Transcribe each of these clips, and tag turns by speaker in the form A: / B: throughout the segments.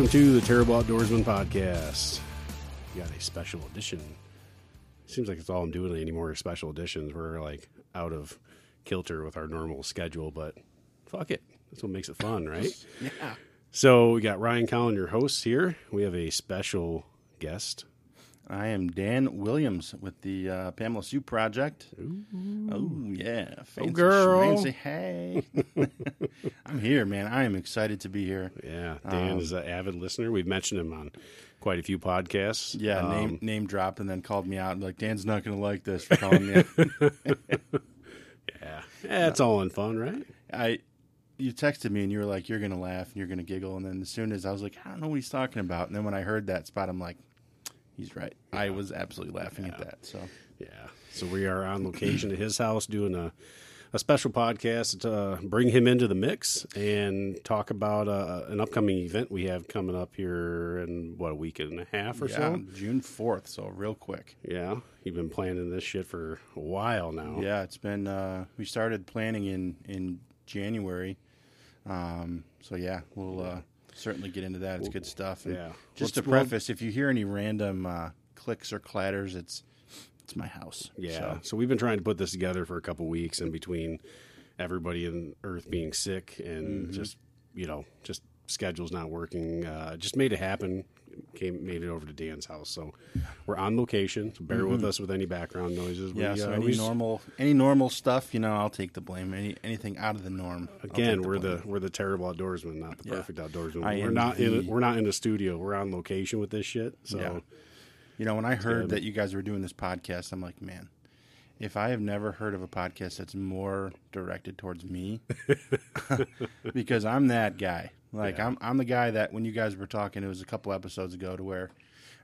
A: Welcome to the Terrible Outdoorsman podcast. We got a special edition. Seems like it's all I'm doing anymore. Special editions. We're like out of kilter with our normal schedule, but fuck it. That's what makes it fun, right?
B: Yeah.
A: So we got Ryan Collin, your host here. We have a special guest.
B: I am Dan Williams with the uh, Pamela Sue Project. Oh yeah, fancy
A: girl.
B: schmancy. Hey, I'm here, man. I am excited to be here.
A: Yeah, Dan is an avid listener. We've mentioned him on quite a few podcasts.
B: Yeah,
A: Um,
B: name name dropped and then called me out. Like Dan's not going to like this for calling me. out.
A: Yeah, yeah, it's all in fun, right?
B: I, you texted me and you were like, "You're going to laugh and you're going to giggle." And then as soon as I was like, "I don't know what he's talking about," and then when I heard that spot, I'm like, "He's right." I was absolutely laughing at that. So
A: Yeah. So we are on location at his house doing a, a special podcast to uh, bring him into the mix and talk about uh, an upcoming event we have coming up here in what a week and a half or
B: yeah,
A: so.
B: June fourth. So real quick.
A: Yeah. You've been planning this shit for a while now.
B: Yeah, it's been. Uh, we started planning in in January, um, so yeah, we'll uh, certainly get into that. It's good stuff. And
A: Yeah.
B: Just to preface, if you hear any random uh, clicks or clatters, it's it's my house.
A: Yeah.
B: So,
A: So, we've been trying to put this together for a couple weeks in between everybody in Earth being sick and
B: Mm-hmm.
A: just, you know, just schedules not working. Uh, just made it happen. Came made it over to Dan's house. So we're on location. So bear with us with any background noises.
B: Mm-hmm. yeah.
A: We,
B: So
A: uh,
B: any
A: we-
B: normal any normal stuff, you know, I'll take the blame. Any anything out of the norm.
A: Again,
B: take
A: we're
B: blame.
A: the we're the terrible outdoorsmen, not the
B: Yeah.
A: perfect outdoorsmen.
B: I
A: we're not in
B: the-
A: we're not in the studio. We're on location with this shit. So
B: Yeah. You know, when I heard
A: good.
B: that you guys were doing this podcast, I'm like, man, if I have never heard of a podcast that's more directed towards me, because I'm that guy. Like
A: Yeah.
B: I'm, I'm the guy that when you guys were talking, it was a couple episodes ago to where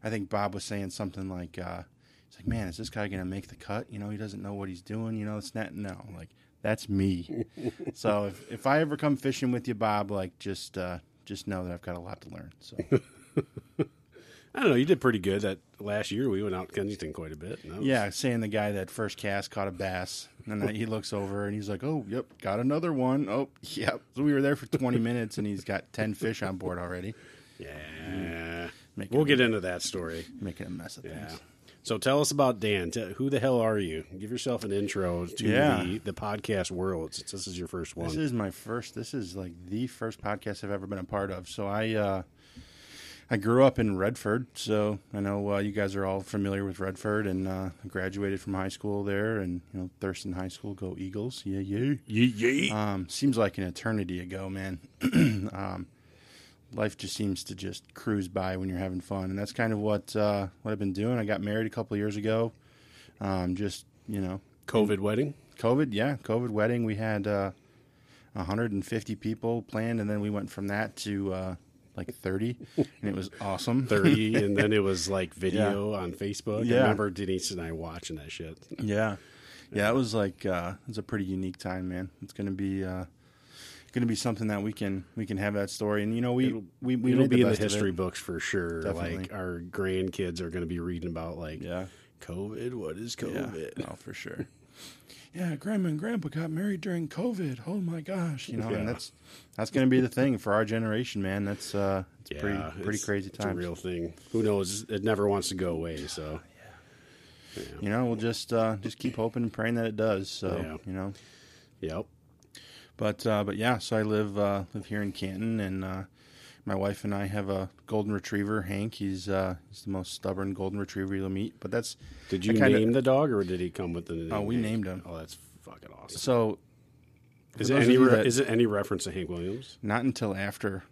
B: I think Bob was saying something like, uh, "It's like, man, is this guy gonna make the cut? You know, he doesn't know what he's doing. You know, it's not no, like that's me. so if if I ever come fishing with you, Bob, like just uh, just know that I've got a lot to learn. So.
A: I don't know. You did pretty good. That last year we went out Kensington quite a bit. was-
B: Yeah, saying the guy that first cast caught a bass, and then he looks over and he's like, "Oh, yep, got another one. Oh, yep." So we were there for twenty minutes, and he's got ten fish on board already,
A: yeah.
B: Making
A: We'll
B: a-
A: get into that story.
B: making a mess of
A: Yeah.
B: things.
A: So tell us about Dan. Tell, who the hell are you? Give yourself an intro to
B: Yeah.
A: the, the podcast world since this is your first one.
B: This is my first. This is like the first podcast I've ever been a part of. So I, uh, I grew up in Redford, so I know uh, you guys are all familiar with Redford, and uh, graduated from high school there, and you know Thurston High School, go Eagles, yeah, yeah.
A: yeah, yeah.
B: Um, seems like an eternity ago, man. um, life just seems to just cruise by when you're having fun, and that's kind of what uh, what I've been doing. I got married a couple of years ago. Um, just you know,
A: COVID wedding.
B: COVID, yeah, COVID wedding. We had uh, 150 people planned, and then we went from that to uh, like 30, and it was awesome.
A: 30 and then it was like video on Facebook. I
B: Yeah.
A: remember Denise and I watching that shit.
B: Yeah, yeah, it was like uh, it was a pretty unique time, man. It's gonna be uh, gonna be something that we can we can have that story, and you know we
A: It'll-
B: we we
A: It'll be in the
B: of it.
A: history books for sure.
B: Definitely.
A: Like our grandkids are going to be reading about like
B: Yeah,
A: COVID. What is
B: yeah,
A: COVID?
B: oh for sure. Yeah, grandma and grandpa got married during COVID. Oh my gosh, you know,
A: Yeah.
B: and that's that's gonna be the thing for our generation, man. That's uh, it's
A: Yeah,
B: pretty pretty
A: it's-
B: crazy
A: It's a real thing. Who knows? It never wants to go away. So yeah.
B: You know, we'll just uh, just keep hoping and praying that it does. So
A: Yeah.
B: you know,
A: yep.
B: But uh, but yeah, so I live uh, live here in Canton, and uh, my wife and I have a golden retriever, Hank. He's uh, he's the most stubborn golden retriever you'll meet. But that's
A: Did you
B: kinda-
A: name the dog or did he come with the name?
B: Oh, we named him.
A: Oh, that's fucking awesome.
B: so.
A: Is it any
B: of
A: re-
B: that-
A: is it any reference to Hank Williams?
B: not until after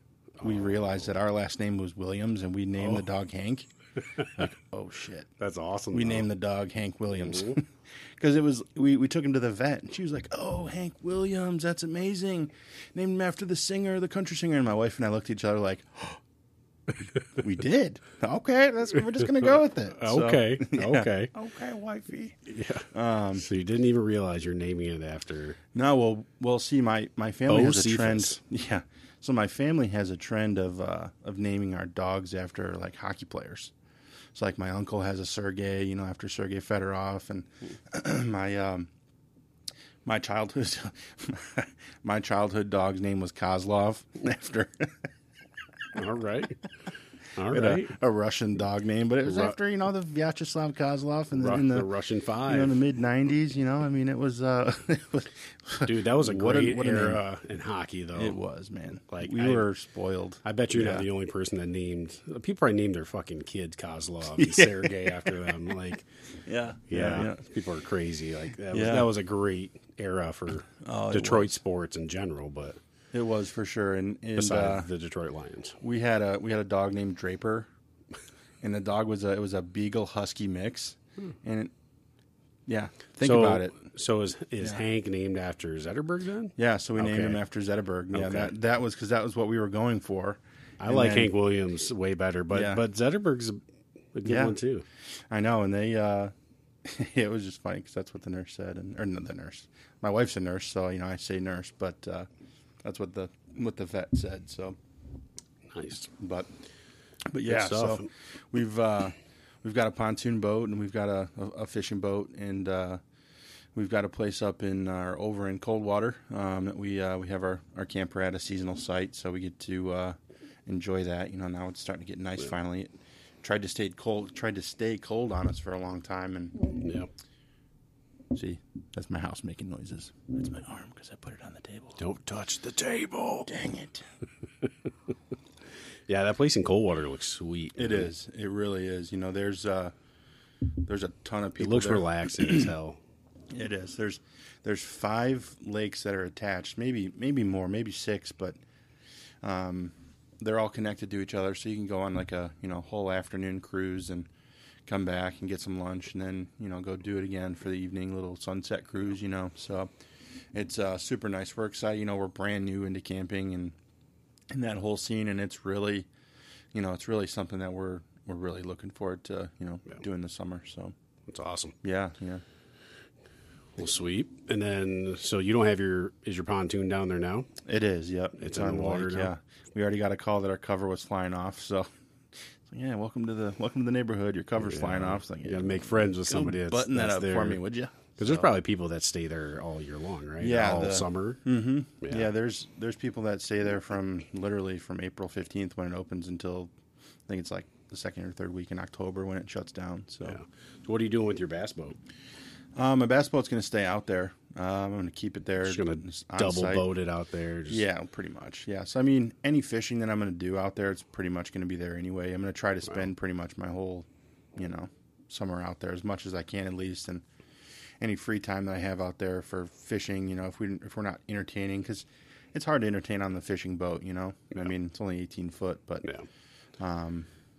B: we realized that our last name was Williams, and we named the dog Hank. like, oh shit!
A: That's awesome.
B: We
A: though.
B: named the dog Hank Williams
A: Mm-hmm.
B: because it was we, we took him to the vet and she was like, "Oh, Hank Williams, that's amazing! Named him after the singer, the country singer." And my wife and I looked at each other like, "We did okay. That's we're just gonna go with it." So,
A: Okay.
B: yeah.
A: Okay.
B: okay, wifey.
A: Yeah. Um, so you didn't even realize you're naming it after.
B: No, well, well, see, my my family
A: Oh,
B: has a
A: Cephas.
B: trend. Yeah, so my family has a trend of uh, of naming our dogs after like hockey players. So like my uncle has a Sergey, you know, after Sergey Fedorov, and my um my childhood my childhood dog's name was Kozlov after
A: All right. All
B: had a- a, Russian dog name, but it was
A: Ru-
B: after you know the Vyacheslav Kozlov in the,
A: Ru-
B: in
A: the,
B: the,
A: Russian
B: you
A: Five.
B: know, in the mid '90s. You know, I mean, it was uh, it was,
A: Dude, that was a
B: What
A: great
B: what a name.
A: era in hockey, though.
B: it was man.
A: Like,
B: we
A: I-
B: were spoiled.
A: I bet you're
B: Yeah.
A: not the only person that named people probably named their fucking kids Kozlov and Sergey after them. Like,
B: Yeah,
A: yeah, people are crazy. Like that was, that was a great era for
B: Oh,
A: Detroit
B: was.
A: sports in general, but
B: It was for sure, and, and
A: besides
B: uh,
A: the Detroit Lions.
B: we had a we had a dog named Draper, and the dog was a it was a Beagle Husky mix, and it, yeah, think
A: so,
B: about it.
A: So is is
B: Yeah.
A: Hank named after Zetterberg then?
B: Yeah, so we named him after Zetterberg. Yeah,
A: Okay.
B: that that was because that was what we were going for.
A: I
B: And
A: like
B: then-
A: Hank Williams way better, but
B: Yeah.
A: but Zetterberg's a, a good
B: Yeah.
A: one too.
B: I know, and they uh, it was just funny because that's what the nurse said, and or not the nurse. My wife's a nurse, so you know I say nurse, but uh, that's what the what the vet said. So,
A: Nice.
B: but but yeah, so we've uh, we've got a pontoon boat and we've got a, a, a fishing boat and uh, we've got a place up in our over in Coldwater um, that we uh, we have our, our camper at a seasonal site, so we get to uh, enjoy that. You know, now it's starting to get nice. Finally, it tried to stay cold, tried to stay cold on us for a long time, and
A: Yeah.
B: See, that's my house making noises. That's my arm because I put it on the table.
A: Don't touch the table.
B: Dang it!
A: Yeah, that place in Coldwater looks sweet.
B: It is. It really is. You know, there's uh, there's a ton of people.
A: It looks
B: there.
A: relaxing as hell.
B: It is. There's there's five lakes that are attached, maybe maybe more, maybe six, but um, they're all connected to each other. So you can go on like a you know whole afternoon cruise and come back and get some lunch, and then you know go do it again for the evening little sunset cruise. You know, so it's uh, super nice. We're excited. You know, we're brand new into camping and and that whole scene, and it's really you know it's really something that we're we're really looking forward to you know
A: Yeah.
B: doing this summer. So
A: It's awesome.
B: yeah, yeah.
A: Well, sweet. And then, so you don't have your is your pontoon down there now?
B: It is. Yep.
A: It's in the water
B: lake,
A: now?
B: Yeah. We already got a call that our cover was flying off. So, yeah, welcome to the welcome to the neighborhood. Your cover's flying off. It's like,
A: You got to make friends with somebody that's
B: button that
A: that's
B: up
A: there.
B: for me, would you?
A: Because there's probably people that stay there all year long, right?
B: Yeah,
A: all
B: the-
A: summer.
B: Mm-hmm.
A: Yeah.
B: Yeah. There's there's people that stay there from literally from April 15th when it opens until I think it's like the second or third week in October when it shuts down. So,
A: Yeah. So what are you doing with your bass boat?
B: um, my bass boat's going to stay out there. Um, I'm going to keep it there.
A: Just gonna double
B: site.
A: boat it out there. Just,
B: Yeah, pretty much. Yeah. So I mean, any fishing that I'm going to do out there, it's pretty much going to be there anyway. I'm going to try to spend pretty much my whole, you know, summer out there as much as I can at least, and any free time that I have out there for fishing. You know, if we if we're not entertaining, because it's hard to entertain on the fishing boat. You know, I mean, it's only 18 foot, but
A: Yeah.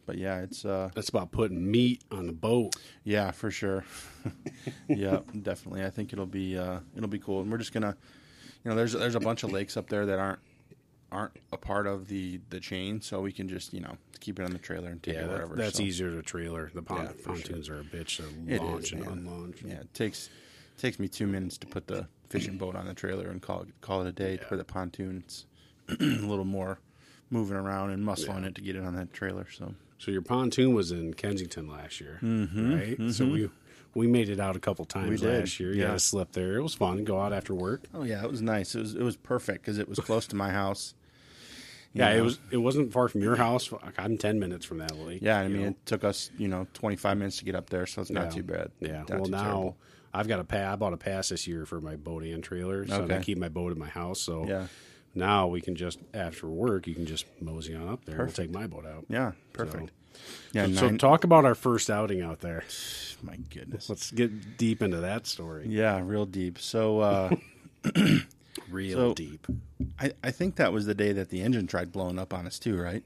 B: But yeah, it's uh
A: That's about putting meat on the boat.
B: yeah for sure. yeah, definitely. I think it'll be uh it'll be cool, and we're just gonna, you know, there's there's a bunch of lakes up there that aren't aren't a part of the the chain, so we can just you know keep it on the trailer and take
A: Yeah,
B: it
A: that-
B: wherever.
A: that's
B: so.
A: easier to trailer. The pon-
B: Yeah,
A: pontoons are a bitch to
B: It
A: launch
B: is,
A: and
B: man.
A: unlaunch.
B: Yeah, it takes takes me two minutes to put the fishing boat on the trailer and call it call it a day.
A: Yeah.
B: For the pontoon, it's a little more moving around and muscling
A: Yeah.
B: it to get it on that trailer. So
A: So your pontoon was in Kensington last year, right? So we we made it out a couple times
B: Mm-hmm.
A: Last year.
B: Yeah.
A: a slip there. It was fun. Go out after work.
B: oh yeah, it was nice. It was it was perfect because it was close to my house.
A: Yeah, it was. It wasn't far from your house. I'm ten minutes from that lake.
B: Yeah, I mean,
A: know?
B: it took us, you know, 25 minutes to get up there, so it's not
A: Yeah.
B: too bad.
A: Yeah.
B: Not
A: well, now
B: terrible.
A: I've got a pass. I bought a pass this year for my boat and trailer, so
B: Okay.
A: I keep my boat at my house. So
B: Yeah.
A: Now we can just after work, you can just mosey on up there.
B: Perfect.
A: We'll take my boat out.
B: Yeah, perfect. yeah,
A: So
B: nine,
A: talk about our first outing out there.
B: my goodness.
A: Let's get deep into that story.
B: Yeah, real deep. So uh,
A: Real
B: So-
A: deep.
B: I, I think that was the day that the engine tried blowing up on us too, right?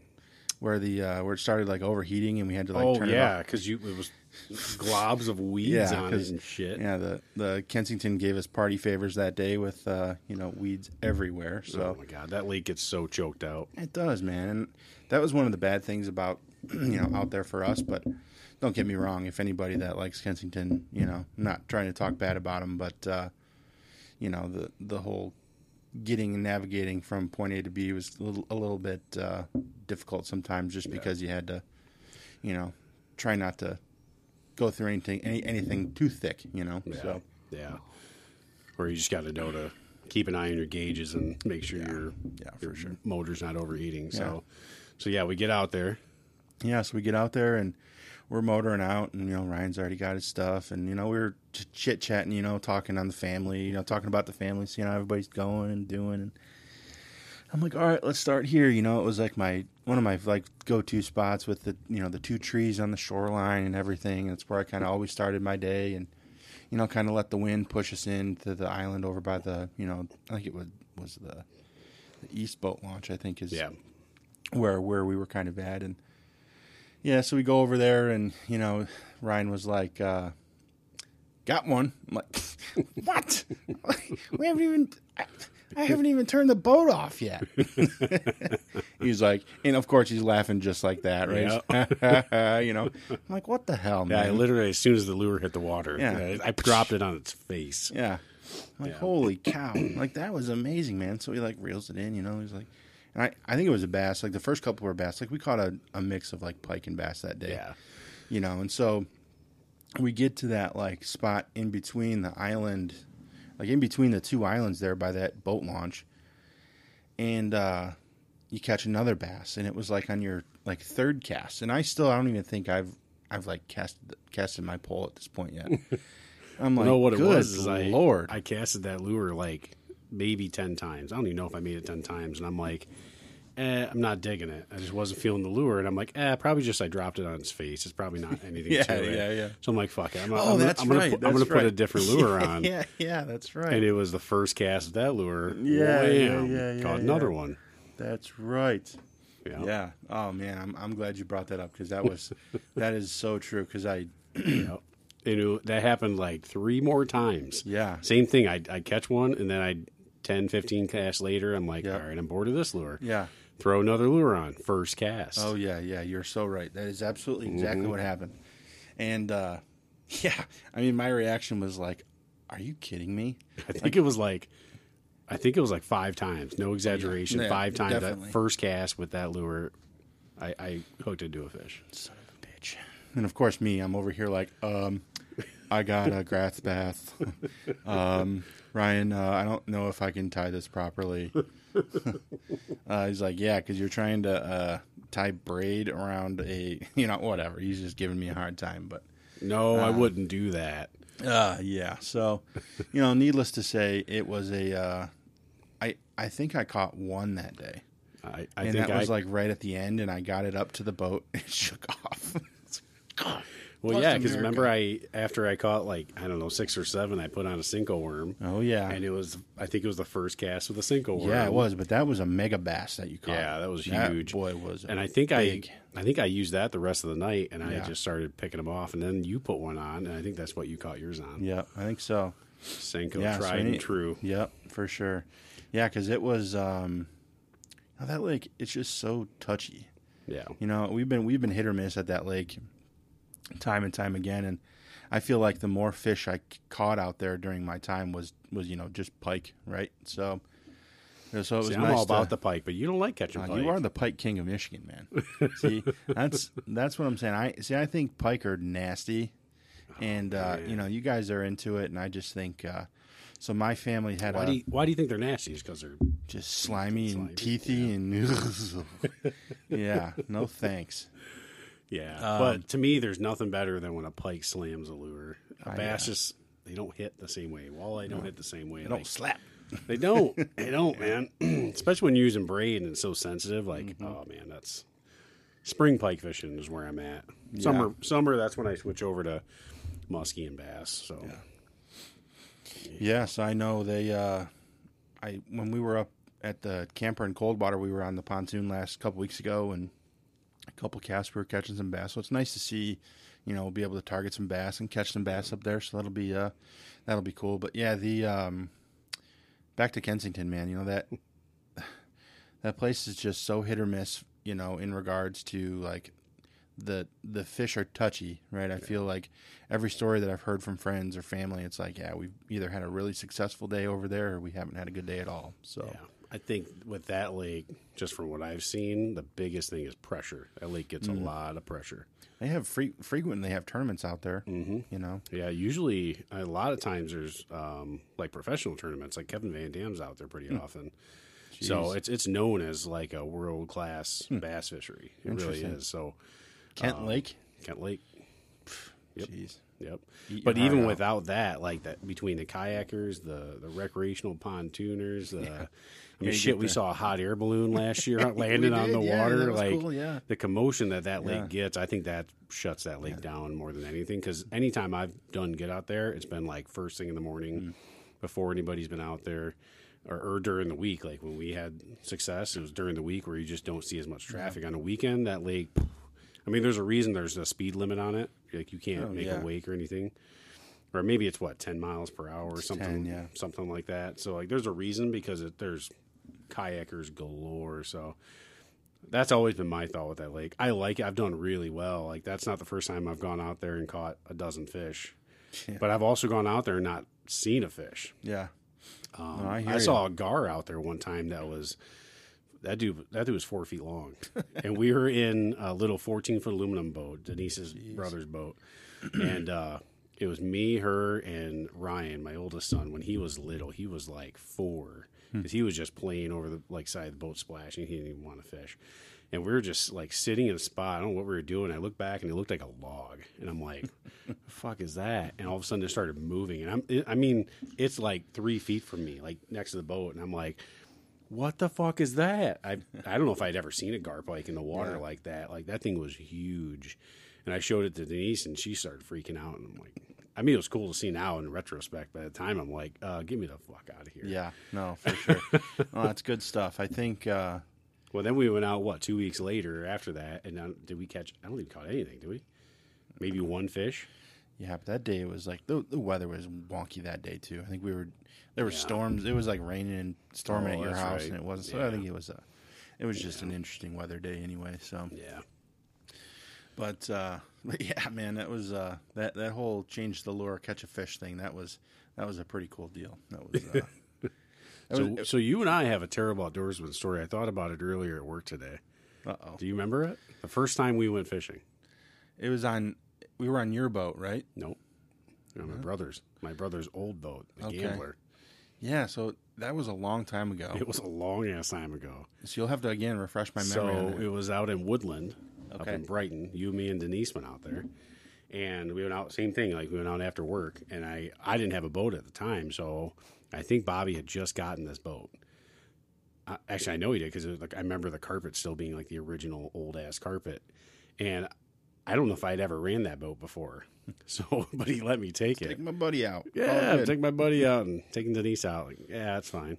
B: Where the uh, where it started like overheating and we had to like
A: oh
B: turn
A: yeah,
B: it off.
A: Yeah, because you it was globs of weeds
B: Yeah,
A: on it and shit.
B: Yeah, the the Kensington gave us party favors that day with uh, you know weeds everywhere.
A: Oh
B: So
A: my god, that lake gets so choked out.
B: It does, man. And that was one of the bad things about, you know, out there for us. But don't get me wrong. If anybody that likes Kensington, you know, I'm not trying to talk bad about them, but, uh, you know, the, the whole getting and navigating from point A to B was a little, a little bit uh, difficult sometimes just because you had to, you know, try not to go through anything, any, anything too thick, you know.
A: Yeah.
B: So,
A: Yeah. Or you just got to know to keep an eye on your gauges and make sure your
B: Yeah,
A: your
B: sure.
A: motor's not overheating. So So yeah, we get out there.
B: yeah, so we get out there and we're motoring out, and you know Ryan's already got his stuff, and you know we were chit chatting, you know, talking on the family, you know, talking about the family, seeing how everybody's going and doing, and I'm like, all right, let's start here. You know, it was like my one of my like go to spots with the you know the two trees on the shoreline and everything. That's where I kind of always started my day, and you know, kind of let the wind push us into the island over by the you know I think it was was the, the East Boat Launch. I think is
A: Yeah.
B: where where we were kind of at and yeah so we go over there and you know ryan was like uh got one i'm like what we haven't even I, haven't even turned the boat off yet he's like and of course he's laughing just like that right you know i'm like what the hell man?
A: Yeah, I literally as soon as the lure hit the water,
B: Yeah.
A: I, I dropped it on its face.
B: Yeah. I'm like,
A: Yeah.
B: holy cow. like, that was amazing, man. So he, like, reels it in, you know? He's like, and I, I think it was a bass. Like, the first couple were bass. Like, we caught a, a mix of, like, pike and bass that day,
A: Yeah.
B: you know? And so we get to that, like, spot in between the island, like, in between the two islands there by that boat launch. And, uh, you catch another bass, and it was like on your like third cast, and I still I don't even think I've I've like cast casted my pole at this point yet. I'm like,
A: know what it was? Is I,
B: Lord,
A: I casted that lure like maybe ten times. I don't even know if I made it ten times, and I'm like, eh, I'm not digging it. I just wasn't feeling the lure, and I'm like, eh, probably just I dropped it on its face. It's probably not anything
B: Yeah,
A: to it.
B: yeah, yeah.
A: So I'm like, fuck it. I'm,
B: Oh,
A: I'm,
B: that's
A: I'm gonna
B: right,
A: Put, I'm gonna put a different lure on.
B: yeah, yeah, that's right.
A: And it was the first cast of that lure.
B: Yeah, yeah,
A: Wham!
B: yeah, yeah,
A: Caught
B: yeah.
A: another one.
B: That's right.
A: Yeah.
B: Yeah. Oh man, I'm I'm glad you brought that up because that was that is so true. Because I
A: Yep. And it, that happened like three more times.
B: yeah
A: Same thing. I I catch one, and then I 10, 15 casts later, I'm like,
B: Yeah.
A: all right, I'm bored of this lure.
B: yeah
A: Throw another lure on. First cast.
B: oh yeah yeah you're so right. That is absolutely exactly
A: Mm-hmm.
B: what happened. And uh, yeah, I mean my reaction was like, "Are you kidding me?"
A: I think it was like, I think it was like five times. No exaggeration.
B: Yeah,
A: five times
B: definitely.
A: that first cast with that lure, I, I hooked into a fish.
B: Son of a bitch. And of course, me, I'm over here like, um, I got a grass bath. um, Ryan, uh, I don't know if I can tie this properly. uh, he's like, yeah, because you're trying to uh, tie braid around a, you know, whatever. He's just giving me a hard time, but
A: No, I
B: Uh,
A: wouldn't do that.
B: uh, yeah. So, you know, needless to say, it was a. Uh, I I think I caught one that day,
A: I, I
B: and that
A: I
B: was like right at the end, and I got it up to the boat. and shook off.
A: Well, yeah, because remember I after I caught like I don't know six or seven, I put on a Senko worm,
B: oh yeah,
A: and it was I think it was the first cast with a Senko worm.
B: Yeah, it was, but that was a mega bass that you caught.
A: Yeah, that was
B: That
A: huge.
B: boy was,
A: And I think
B: big.
A: I I think I used that the rest of the night, and I
B: Yeah.
A: just started picking them off, and then you put one on, and I think that's what you caught yours on.
B: yeah, I think so.
A: Senko,
B: Yeah, so
A: tried
B: any-
A: and true.
B: Yep, for sure. Yeah, because it was um, that lake. It's just so touchy.
A: Yeah,
B: You know, we've been we've been hit or miss at that lake, time and time again, and I feel like the more fish I caught out there during my time was was you know just pike, right? So, so it was
A: See, I'm
B: nice
A: all about
B: to,
A: the pike, but you don't like catching
B: Uh,
A: pike.
B: you are the pike king of Michigan, man. see, that's that's what I'm saying. I see. I think pike are nasty, and uh, you know, you guys are into it, and I just think. Uh, so my family had
A: Why
B: a
A: do you, why do you think they're nasty? Is because they're
B: just slimy and
A: Slimy,
B: teethy and yeah, no thanks.
A: Yeah.
B: Um,
A: but to me, there's nothing better than when a pike slams a lure. A
B: Ah,
A: bass
B: yeah.
A: just they don't hit the same way. Walleye don't hit the same way.
B: They don't slap.
A: They don't. They don't, man. Especially when you're using braid and it's so sensitive. Like,
B: Mm-hmm.
A: oh man, that's spring pike fishing is where I'm at. Summer, summer. That's when I switch over to muskie and bass. So yeah.
B: Yes, I know they. Uh, I when we were up at the camper in Coldwater, we were on the pontoon last couple weeks ago, and a couple casts we were catching some bass. So it's nice to see, you know, be able to target some bass and catch some bass up there. So that'll be uh, that'll be cool. But yeah, the um, back to Kensington, man. You know that that place is just so hit or miss. You know, in regards to like the the fish are touchy, right? I feel like every story that I've heard from friends or family, it's like, yeah, we've either had a really successful day over there or we haven't had a good day at all. So
A: yeah, I think with that lake, just from what I've seen, the biggest thing is pressure. That lake gets
B: Mm.
A: a lot of pressure.
B: they have free, frequent they have tournaments out there.
A: Mm-hmm.
B: You know,
A: Yeah, usually a lot of times there's um, like professional tournaments. Like Kevin Van Dam's out there pretty
B: Hmm.
A: often. So it's it's known as like a world class bass fishery. It really is. So
B: Kent
A: um,
B: Lake.
A: Kent Lake. Yep.
B: Jeez.
A: Yep.
B: Eat
A: But even
B: out.
A: without that, like that between the kayakers, the the recreational pontooners, the I mean, shit, we saw a hot air balloon last year landing on the
B: yeah,
A: water. like
B: cool, yeah.
A: the commotion that that lake gets, I think that shuts that lake down more than anything. Because anytime I've done get out there, it's been like first thing in the morning
B: Mm.
A: before anybody's been out there. Or, or during the week, like when we had success, it was during the week where you just don't see as much traffic. On a weekend, that lake, I mean, there's a reason there's a speed limit on it. Like you can't
B: Oh,
A: make a wake or anything or maybe it's what 10 miles per hour or something
B: 10, yeah.
A: something like that so like there's a reason because it, there's kayakers galore. So that's always been my thought with that lake. I like it. I've done really well. Like that's not the first time i've gone out there and caught a dozen fish.
B: Yeah.
A: but i've also gone out there and not seen a fish.
B: Yeah.
A: um,
B: No, I
A: I, saw a gar out there one time that was that dude that dude was four feet long, and we were in a little fourteen foot aluminum boat, Denise's brother's boat, and uh, it was me, her, and Ryan, my oldest son. When he was little, he was like four Hmm. because he was just playing over the like side of the boat, splashing. He didn't even want to fish. And we were just like sitting in a spot. I don't know what we were doing. I looked back and it looked like a log, and I'm like, "The fuck is that?" And all of a sudden, it started moving, and I'm, it, I mean, it's like three feet from me, like next to the boat, and I'm like, "What the fuck is that?" I I don't know if I'd ever seen a garp like in the water
B: Yeah.
A: like that. Like that thing was huge, and I showed it to Denise, and she started freaking out, and I'm like, I mean, it was cool to see now in retrospect. By the time, I'm like, uh, "Get me the fuck out of here!"
B: Yeah. No, for sure. oh, that's good stuff. I think. Uh,
A: Well, then we went out what two weeks later after that, and uh, did we catch? I don't even caught anything, did we? Maybe one fish.
B: yeah, but that day it was like the the weather was wonky that day too. I think we were there were
A: Yeah.
B: storms. It was like raining and storming
A: Oh,
B: at your house,
A: right.
B: and it wasn't. So
A: Yeah.
B: I think it was a. It was just an interesting weather day anyway. So,
A: Yeah.
B: but, uh, but yeah, man, that was uh, that that whole change the lure, catch a fish thing. That was that was a pretty cool deal. That was. Uh, that
A: So,
B: was
A: so you and I have a terrible outdoorsman story. I thought about it earlier at work today.
B: uh oh.
A: Do you remember it? The first time we went fishing.
B: It was on. We were on your boat, right?
A: Nope. You my brother's my brother's old boat, the
B: Okay.
A: Gambler.
B: Yeah. So that was a long time ago.
A: It was a long ass time ago.
B: So you'll have to again refresh my memory.
A: So
B: it
A: was out in Woodland, up in Brighton. You, me, and Denise went out there, and we went out. Same thing. Like we went out after work, and I I didn't have a boat at the time, so I think Bobby had just gotten this boat. I, actually, I know he did because like I remember the carpet still being like the original old ass carpet, and I don't know if I'd ever ran that boat before. So, but he let me take it.
B: Take my buddy out. All
A: Yeah, take my buddy out and taking Denise out. Like, yeah, that's fine.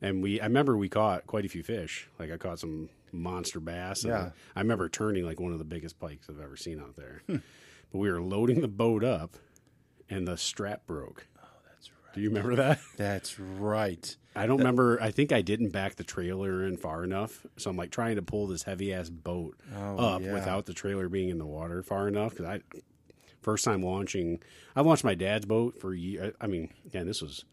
A: And we, I remember we caught quite a few fish. Like I caught some monster bass. and
B: Yeah.
A: I remember turning like one of the biggest pikes I've ever seen out there.
B: Hmm.
A: but we were loading the boat up, and the strap broke.
B: Oh, that's right.
A: Do you remember that?
B: That's right.
A: I don't remember. I think I didn't back the trailer in far enough, so I'm like trying to pull this heavy ass boat
B: Oh,
A: up
B: yeah.
A: without the trailer being in the water far enough. Because I first time launching, I launched my dad's boat for a year. I mean, again, this was,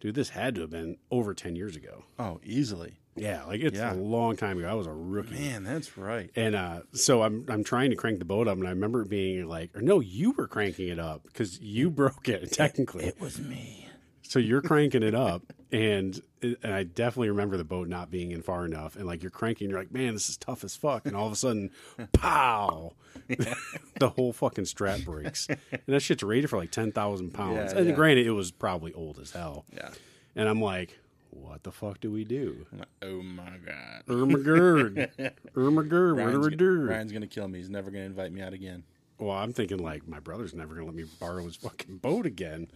A: dude, this had to have been over ten years ago.
B: Oh, easily.
A: Yeah, like it's
B: Yeah.
A: a long time ago. I was a rookie.
B: Man, that's right.
A: And uh, so I'm I'm trying to crank the boat up, and I remember it being like, or no, you were cranking it up because you broke it technically.
B: It was me.
A: So you're cranking it up, and and I definitely remember the boat not being in far enough, and like you're cranking, you're like, man, this is tough as fuck, and all of a sudden, pow, the whole fucking strap breaks, and that shit's rated for like ten thousand pounds.
B: Yeah,
A: and
B: yeah.
A: granted, it was probably old as hell,
B: Yeah.
A: and I'm like, what the fuck do we do?
B: Oh my god.
A: Irmagerd, Irmagerd, what do we do?
B: Ryan's gonna kill me. He's never gonna invite me out again.
A: Well, I'm thinking like my brother's never gonna let me borrow his fucking boat again.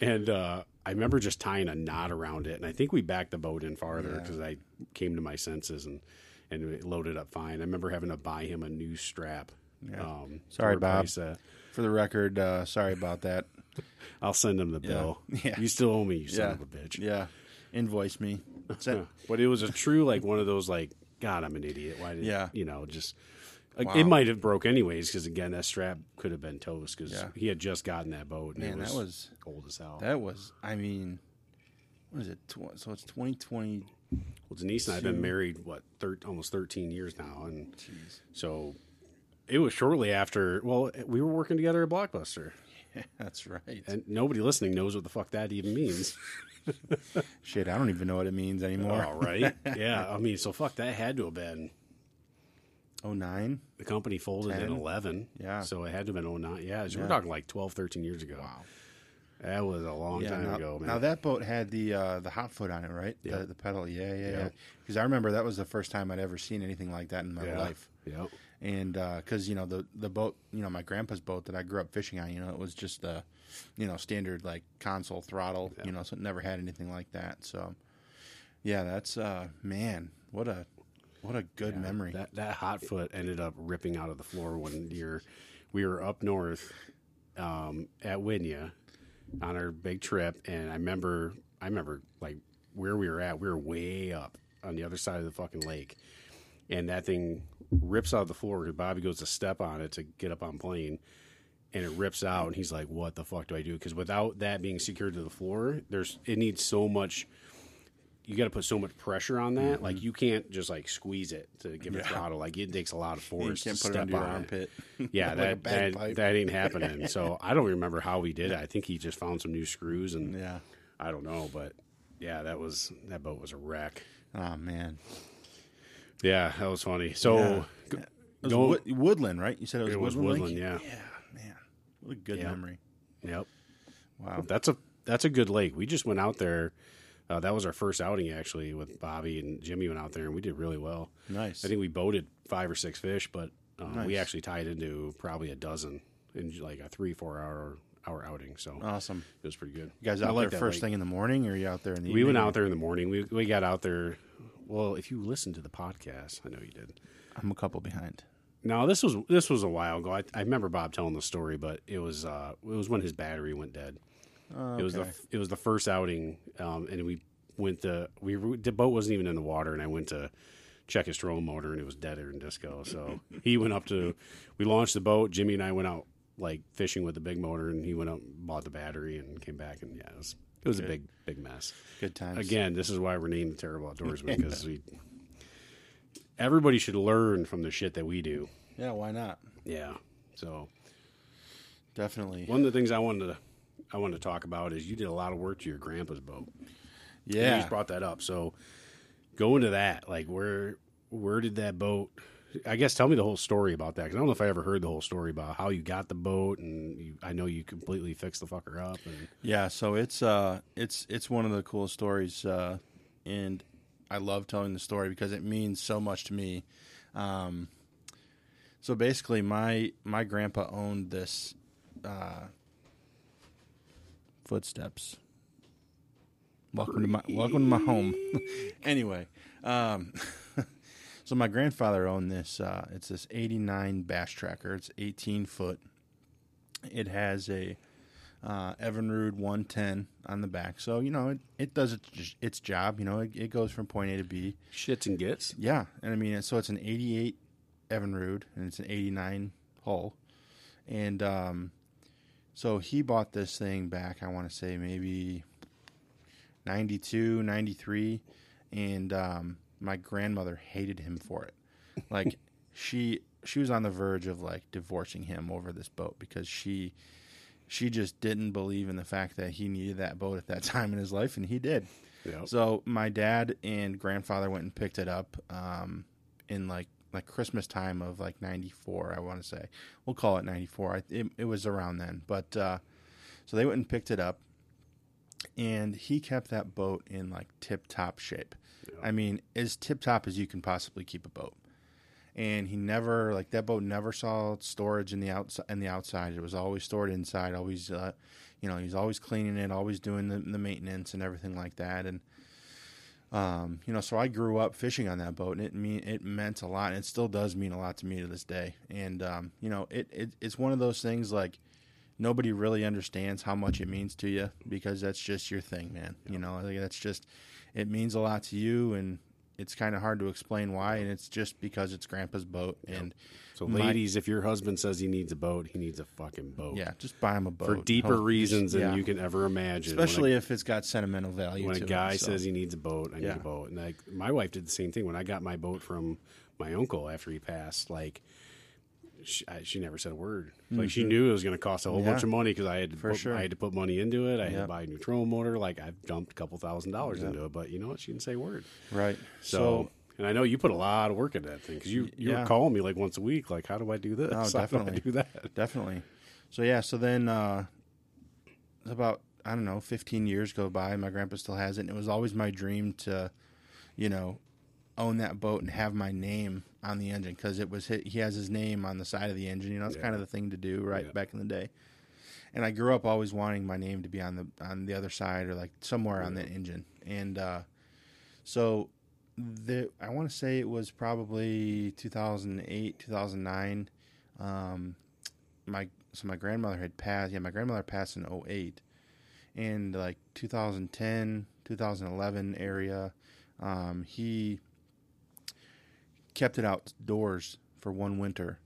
A: And uh, I remember just tying a knot around it, and I think we backed the boat in farther
B: Yeah.
A: because I came to my senses and and it loaded up fine. I remember having to buy him a new strap.
B: Yeah.
A: Um,
B: Sorry, Bob.
A: that.
B: For the record, uh, sorry about that.
A: I'll send him the bill.
B: Yeah.
A: You still owe me, you son
B: Yeah.
A: of a bitch.
B: Yeah. Invoice me.
A: But it was a true like one of those like God, I'm an idiot. Why did
B: Yeah.
A: you know just. Like,
B: Wow.
A: It might have broke anyways because again that strap could have been toast because
B: Yeah.
A: he had just gotten that boat and
B: Man,
A: it was,
B: that was
A: old as hell.
B: that was. I mean, what is it? Tw- so it's 2020.
A: Well, Denise and I have been married what thir- almost thirteen years now, and
B: Jeez.
A: so it was shortly after. Well, we were working together at Blockbuster.
B: That's right.
A: And nobody listening knows what the fuck that even means.
B: Shit, I don't even know what it means anymore.
A: All right. yeah. I mean, so fuck that had to have been
B: Oh nine.
A: the company folded in 11.
B: Yeah.
A: So it had to have been 09. Yeah. So
B: Yeah.
A: we're talking like 12, 13 years ago.
B: Wow.
A: That was a long
B: Yeah.
A: time
B: Now,
A: ago, man.
B: now that boat had the uh, the hot foot on it, right?
A: Yeah.
B: The, the pedal. Yeah, yeah, yeah.
A: Yeah.
B: Because I remember that was the first time I'd ever seen anything like that in my
A: yeah.
B: life.
A: Yep.
B: And because you know the the boat, you know my grandpa's boat that I grew up fishing on, you know it was just the, you know standard like console throttle,
A: Yeah.
B: you know, so it never had anything like that. So, yeah, that's uh man, what a what a good
A: Yeah,
B: memory.
A: That that hot foot ended up ripping out of the floor one year. We were up north um, at Winya on our big trip, and I remember I remember like where we were at. We were way up on the other side of the fucking lake, and that thing rips out of the floor because Bobby goes to step on it to get up on plane. And it rips out, and he's like, "What the fuck do I do?" Because without that being secured to the floor, there's it needs so much you got to put so much pressure on that. Like you can't just like squeeze it to give it
B: Mm-hmm. Yeah.
A: throttle. Like it takes a lot of
B: you
A: force.
B: can't
A: to
B: put it under your
A: on it.
B: armpit.
A: Yeah,
B: Like a
A: that, that that ain't happening. So I don't remember how we did it. I think he just found some new screws and
B: yeah.
A: I don't know, but yeah, that was that boat was a wreck.
B: Oh man.
A: Yeah, that was funny. So
B: Yeah.
A: go-
B: was
A: go-
B: Wood- Woodland, right? You said it was
A: It was
B: Woodland.
A: Yeah.
B: Yeah, man. What a good
A: Yeah.
B: memory.
A: yep,
B: Wow.
A: that's a that's a good lake. We just went out there. Uh, that was our first outing actually with Bobby and Jimmy went out there and we did really well.
B: Nice.
A: I think we boated five or six fish, but um, we actually tied into probably a dozen in like a three four hour hour outing. So
B: awesome.
A: it was pretty good.
B: You guys
A: I
B: out
A: like
B: there
A: that
B: first
A: lake.
B: thing in the morning, or are you out there in the
A: We
B: evening?
A: went out there in the morning. We we got out there. Well, if you listened to the podcast, I know you did.
B: I'm a couple behind.
A: No, this was this was a while ago. I, I remember Bob telling the story, but it was uh, it was when his battery went dead.
B: Oh,
A: It was the it was the first outing, um, and we went to we the boat wasn't even in the water, and I went to check his trolling motor, and it was deader than disco. So he went up to we launched the boat. Jimmy and I went out like fishing with the big motor, and he went out and bought the battery and came back, and yeah, it was it was a big big mess.
B: good times.
A: Again, this is why we're named the Terrible Outdoorsman because we everybody should learn from the shit that we do.
B: Yeah, why not?
A: Yeah. So
B: Definitely.
A: one of the things I wanted to I wanted to talk about is you did a lot of work to your grandpa's boat. You
B: Yeah.
A: just brought that up. So go into that. Like where where did that boat? I guess tell me the whole story about that because I don't know if I ever heard the whole story about how you got the boat and you, I know you completely fixed the fucker up and
B: Yeah, so it's uh it's it's one of the coolest stories uh and I love telling the story because it means so much to me. Um so basically my my grandpa owned this uh footsteps. Welcome to my welcome to my home. anyway, um so my grandfather owned this uh it's this 89 bass tracker. It's 18 foot. It has a uh, Evinrude 110 on the back. So, you know, it, it does its, its job. You know, it, it goes from point A to B.
A: shits and gets.
B: Yeah. And I mean, so it's an 88 Evinrude and it's an 89 hull. And um, so he bought this thing back, I want to say maybe 92, 93. And um, my grandmother hated him for it. Like, she she was on the verge of like divorcing him over this boat because she she just didn't believe in the fact that he needed that boat at that time in his life and he did
A: Yep.
B: so my dad and grandfather went and picked it up um, in like like Christmas time of like '94. I want to say we'll call it '94. It, it was around then, but uh, so they went and picked it up, and he kept that boat in like tip top shape. I mean, as tip top as you can possibly keep a boat. And he never like that boat never saw storage in the outside. In the outside, it was always stored inside. Always, uh, you know, he's always cleaning it, always doing the, the maintenance and everything like that. And um, you know, so I grew up fishing on that boat, and it mean it meant a lot, and it still does mean a lot to me to this day. And um, you know, it, it it's one of those things like nobody really understands how much it means to you because that's just your thing, man. You know, like that's just it means a lot to you, and it's kind of hard to explain why, and it's just because it's Grandpa's boat, and
A: So
B: my-
A: ladies, if your husband says he needs a boat, he needs a fucking boat.
B: yeah, just buy him a boat
A: For deeper reasons than
B: yeah.
A: you can ever imagine. When a-
B: especially if it's got sentimental value.
A: when a guy
B: it, so.
A: says he needs a boat, I need a boat. And like my wife did the same thing when I got my boat from my uncle after he passed. Like she, I, she never said a word. Like she knew it was going to cost a whole
B: Mm-hmm. Yeah.
A: bunch of money because I had to
B: For
A: put,
B: sure.
A: I had to put money into it. I had to buy a new trolling motor. Like I've dumped a couple thousand dollars into it, but you know what? She didn't say a word.
B: Right.
A: So,
B: So,
A: and I know you put a lot of work into that thing because you you
B: Yeah.
A: were calling me like once a week. Like, how do I do this?
B: Oh,
A: How do I do that?
B: definitely. So yeah, so then uh about I don't know, 15 years go by, my grandpa still has it and it was always my dream to you know, own that boat and have my name on the engine cuz it was hit, he has his name on the side of the engine, you know, it's
A: Yeah.
B: kind of the thing to do right
A: Yeah.
B: back in the day. And I grew up always wanting my name to be on the on the other side or like somewhere on that engine. And uh so the I want to say it was probably 2008, 2009 um my so my grandmother had passed. Yeah, my grandmother passed in 08. And like 2010, 2011 area, um, he kept it outdoors for one winter,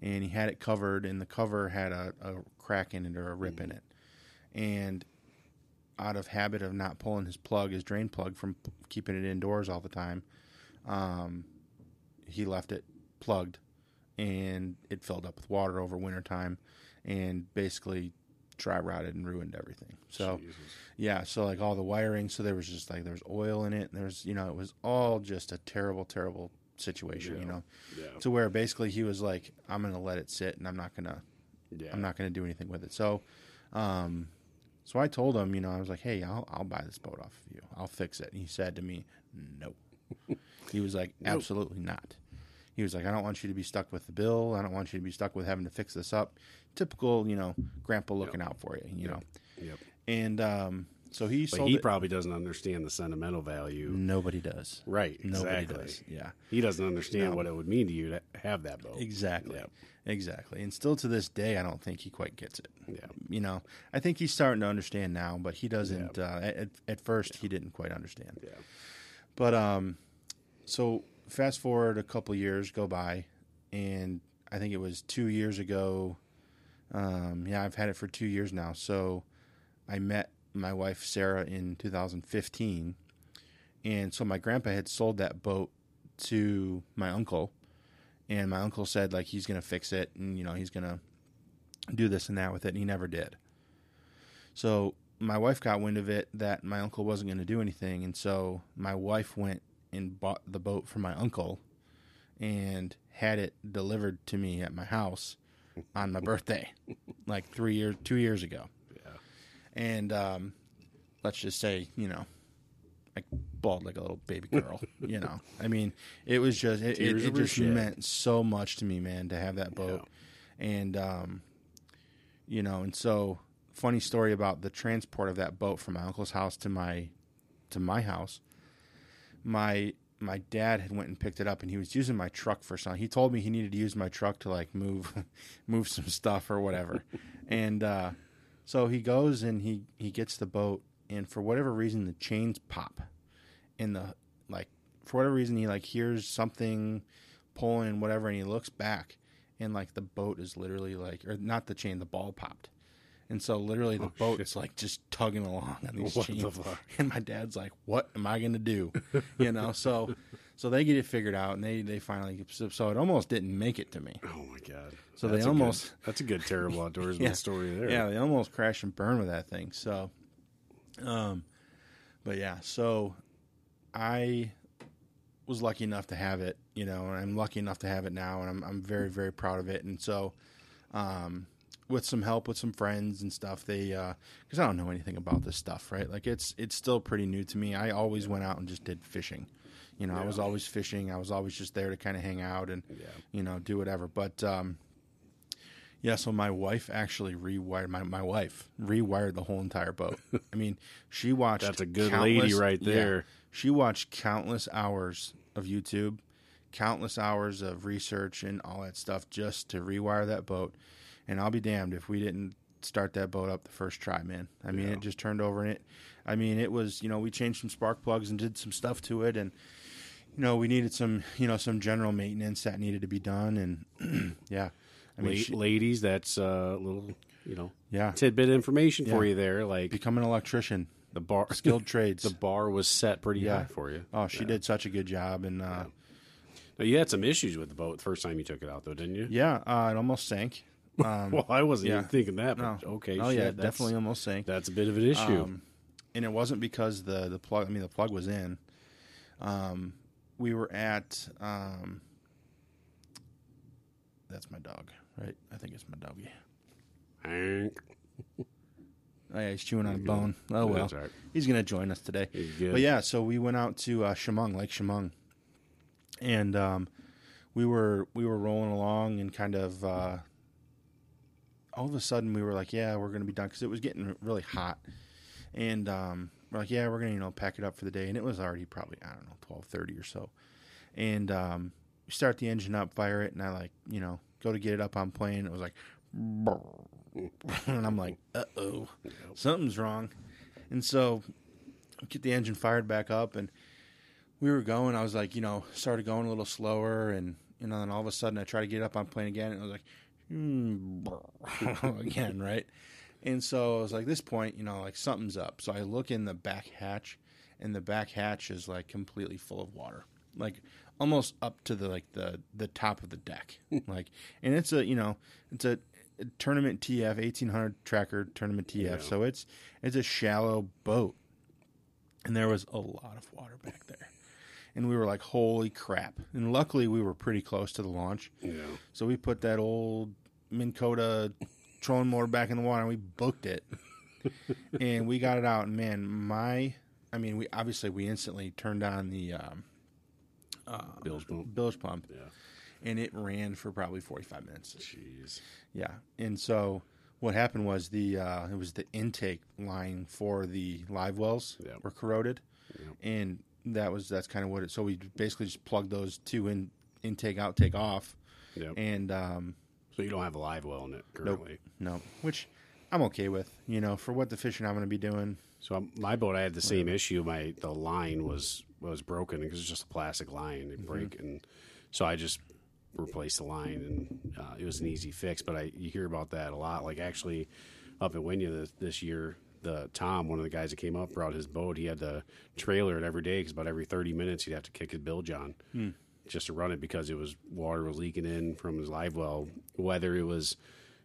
B: and he had it covered, and the cover had a, a crack in it or a rip in it, and out of habit of not pulling his plug, his drain plug from p- keeping it indoors all the time, um, he left it plugged and it filled up with water over wintertime and basically dry rotted and ruined everything. So
A: Jesus.
B: yeah, so like all the wiring, so there was just like there was oil in it, and there's you know it was all just a terrible, terrible situation, you know,
A: Yeah.
B: to where basically he was like, I'm gonna let it sit and I'm not gonna
A: Yeah.
B: I'm not gonna do anything with it. So, um, so I told him, you know, I was like, hey, I'll I'll buy this boat off of you, I'll fix it. And he said to me, no. he was like,
A: Nope.
B: absolutely not. He was like, I don't want you to be stuck with the bill. I don't want you to be stuck with having to fix this up. Typical, you know, grandpa looking out for you, you know.
A: Yep.
B: And um, so he
A: But
B: sold
A: he
B: it.
A: probably doesn't understand the sentimental value.
B: Nobody does.
A: Right.
B: Nobody
A: Exactly.
B: does. Yeah.
A: He doesn't understand
B: No.
A: what it would mean to you to have that boat.
B: Exactly.
A: Yep.
B: Exactly. And still to this day, I don't think he quite gets it.
A: Yeah.
B: You know, I think he's starting to understand now, but he doesn't. Uh, at, at first, he didn't quite understand.
A: Yeah.
B: But um, so fast forward a couple years go by, and I think it was two years ago. Um, yeah, I've had it for two years now. So I met my wife Sarah in 2015, and so my grandpa had sold that boat to my uncle, and my uncle said like he's gonna fix it, and you know he's gonna do this and that with it, and he never did. So my wife got wind of it that my uncle wasn't going to do anything, and so my wife went and bought the boat for my uncle, and had it delivered to me at my house on my birthday, like three years, two years ago.
A: Yeah.
B: And um, let's just say, you know, I bawled like a little baby girl. you know, I mean, it was just it, it, it just
A: shit.
B: meant so much to me, man, to have that boat, and um, you know, and so funny story about the transport of that boat from my uncle's house to my to my house. My my dad had went and picked it up, and he was using my truck for something. He told me he needed to use my truck to like move move some stuff or whatever, and uh, so he goes and he he gets the boat, and for whatever reason the chains pop, and the like for whatever reason he like hears something pulling and whatever, and he looks back, and like the boat is literally like or not the chain, the ball popped. And so literally the
A: Oh,
B: boat
A: shit.
B: is like just tugging along on these
A: What the
B: chains.
A: fuck?
B: And my dad's like, "What am I going to do?" You know, so so they get it figured out and they they finally so, so it almost didn't make it to me.
A: Oh my god.
B: So they
A: That's a
B: almost-
A: good, that's a good terrible outdoorsman
B: Yeah.
A: story there.
B: Yeah, they almost crashed and burned with that thing. So, um, but yeah, so I was lucky enough to have it, you know, and I'm lucky enough to have it now, and I'm I'm very very proud of it. And so, um, with some help with some friends and stuff, they because I don't know anything about this stuff, right? Like it's it's still pretty new to me. I always went out and just did fishing. You know, I was always fishing. I was always just there to kind of hang out and
A: Yeah.
B: you know do whatever. But um, yeah, so my wife actually rewired my my wife rewired the whole entire boat. I mean, she watched.
A: That's a good lady right
B: yeah,
A: there.
B: she watched countless hours of YouTube, countless hours of research and all that stuff just to rewire that boat. And I'll be damned if we didn't start that boat up the first try, man. I mean,
A: Yeah.
B: it just turned over and it. I mean, it was you know we changed some spark plugs and did some stuff to it and. You know, we needed some, you know, some general maintenance that needed to be done, and yeah, I mean,
A: La-
B: she-
A: ladies, that's a little, you know,
B: yeah,
A: tidbit information for you there. Like
B: become an electrician,
A: the bar,
B: skilled trades.
A: the bar was set pretty
B: Yeah.
A: high for you.
B: oh, she did such a good job, and uh,
A: Now you had some issues with the boat the first time you took it out, though, didn't you?
B: Yeah, uh, it almost sank. Um,
A: Well, I wasn't
B: yeah.
A: even thinking that.
B: no.
A: But okay.
B: Oh
A: shit,
B: yeah, definitely almost sank.
A: That's a bit of an issue.
B: Um, and it wasn't because the the plug. I mean, the plug was in. Um, we were at. Um, that's my dog, right? I think it's my doggy.
A: Hank.
B: Oh, yeah, he's chewing on a bone. Oh well,
A: right.
B: he's gonna join us today. But yeah, so we went out to uh, Chemung, Lake Chemung, and um, we were we were rolling along and kind of uh, all of a sudden we were like, yeah, we're gonna be done because it was getting really hot, and um, we're like, yeah, we're gonna you know pack it up for the day, and it was already probably I don't know twelve thirty or so, and um, we start the engine up, fire it, and I like you know go to get it up on plane, it was like. and I'm like, uh oh, something's wrong. And so get the engine fired back up and we were going. I was like, you know, started going a little slower and you know, and all of a sudden I try to get up on plane again and I was like, hmm, again, right? And so I was like, this point, you know, like something's up. So I look in the back hatch and the back hatch is like completely full of water. Like almost up to the like the the top of the deck. Hmm. like and it's a, you know, it's a tournament TF 1800 tracker tournament TF.
A: Yeah.
B: So it's it's a shallow boat. And there was a lot of water back there. And we were like, holy crap. And luckily we were pretty close to the launch.
A: Yeah.
B: So we put that old Minn Kota trolling motor back in the water and we booked it. and we got it out and man, my I mean, we obviously we instantly turned on the um,
A: Bill's bump.
B: bilge pump
A: Yeah.
B: and it ran for probably 45 minutes.
A: Jeez.
B: Yeah. And so what happened was the uh, it was the intake line for the live wells
A: Yeah.
B: were corroded.
A: Yep.
B: And that was that's kind of what it so we basically just plugged those two in intake outtake off
A: Yep.
B: and um
A: So you don't have a live well in it currently.
B: no, which I'm okay with, you know, for what the fishing I'm going to be doing.
A: So um, my boat, I had the same issue. My the line was was broken because it's just a plastic line. It break, and so I just replaced the line, and uh, it was an easy fix. But I you hear about that a lot. Like actually, up at Winya this, this year, the Tom, one of the guys that came up, brought his boat. He had to trailer it every day because about every thirty minutes he'd have to kick his bilge on. Just to run it because it was water was leaking in from his live well, whether it was,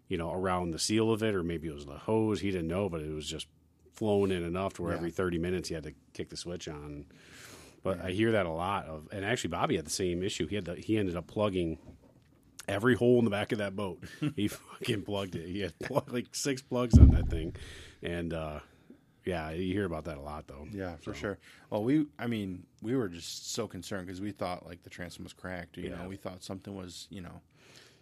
A: you know, around the seal of it or maybe it was the hose. He didn't know, but it was just flowing in enough to where
B: Yeah.
A: every 30 minutes he had to kick the switch on. But I hear that a lot of, and actually Bobby had the same issue. He had to, he ended up plugging every hole in the back of that boat. he fucking plugged it. He had like six plugs on that thing, and uh, yeah, you hear about that a lot though.
B: Yeah, for
A: So,
B: sure. Well, we, I mean, we were just so concerned because we thought like the transom was cracked. You
A: Yeah.
B: know, we thought something was, you know,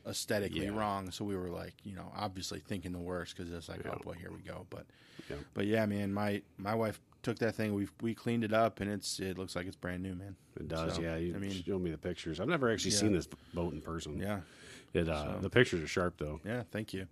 B: aesthetically
A: Yeah.
B: wrong. So we were like, you know, obviously thinking the worst because it's like,
A: Yeah.
B: oh boy, here we go. But,
A: Yeah.
B: but yeah, man, my my wife took that thing. We we cleaned it up and it's it looks like it's brand new, man.
A: It does,
B: So,
A: yeah. You
B: I mean,
A: showed me the pictures. I've never actually seen this boat in person.
B: yeah,
A: it uh,
B: So-
A: the pictures are sharp though.
B: yeah. Thank you,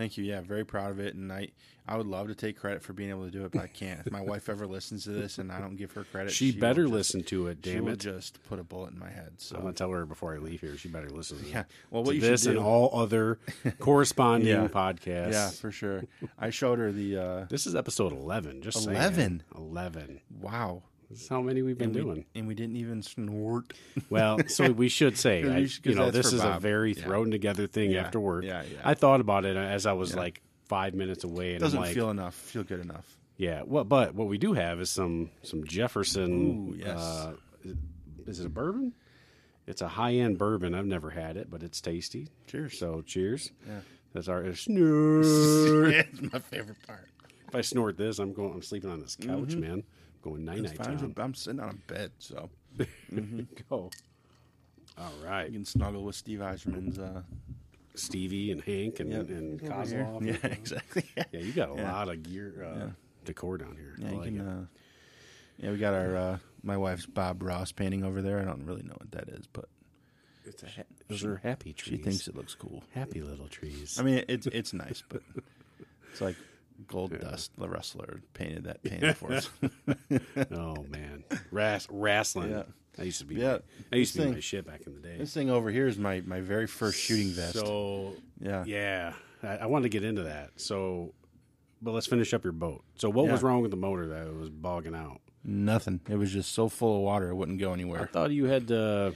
B: thank you. Yeah, very proud of it. And I I would love to take credit for being able to do it, but I can't. If my wife ever listens to this and I don't give her credit,
A: She,
B: will
A: better
B: just-
A: listen to it.
B: She
A: Damn
B: will
A: it!
B: just put a bullet in my head. So
A: I'm gonna tell her before I leave here. She better listen. To
B: Yeah. Well, what you
A: this
B: should
A: and all other corresponding
B: Yeah.
A: podcasts.
B: Yeah, for sure. I showed her the. uh
A: This is episode 11. Just saying.
B: 11?
A: 11.
B: Wow.
A: This is how many we've been
B: and we,
A: doing.
B: and we didn't even snort.
A: Well, so we should say, I, you know, this is a very
B: Yeah.
A: thrown together thing
B: Yeah.
A: after work.
B: Yeah, yeah.
A: I thought about it as I was
B: Yeah.
A: like five minutes away, and
B: Doesn't
A: I'm like,
B: feel enough. Feel good enough.
A: yeah. What? But what we do have is some some Jefferson.
B: Ooh, yes.
A: Uh, is it a bourbon? It's a high end bourbon. I've never had it, but it's tasty.
B: Cheers.
A: So cheers.
B: Yeah.
A: That's our snort.
B: it's my favorite part.
A: if I snort this, I'm going. I'm sleeping on this couch, man. Going night
B: It's
A: night
B: fine.
A: town.
B: I'm sitting on a bed, so
A: Go. All right,
B: you can snuggle with Steve Eiserman's. Uh,
A: Stevie and Hank and,
B: Yep.
A: and
B: over here.
A: Kozlov.
B: Yeah, exactly. Yeah,
A: Yeah, you got a
B: Yeah.
A: lot of gear uh,
B: Yeah.
A: decor down here. I
B: you
A: like
B: can. Uh, yeah, we got our uh, my wife's Bob Ross painting over there. I don't really know what that is, but
A: It's a ha- those are happy trees.
B: she thinks it looks cool.
A: happy little trees.
B: I mean, it's it's nice, but it's like Goldust, the wrestler, painted that painting for us.
A: oh man, Ras- wrestling.
B: Yeah.
A: That used to be.
B: Yeah.
A: That used to be
B: This
A: my shit back in the day.
B: this thing over here is my my very first shooting vest.
A: So
B: yeah,
A: yeah, I, I wanted to get into that. So, but let's finish up your boat. So, what was wrong with the motor that it was bogging out?
B: nothing. It was just so full of water, it wouldn't go anywhere.
A: I thought you had to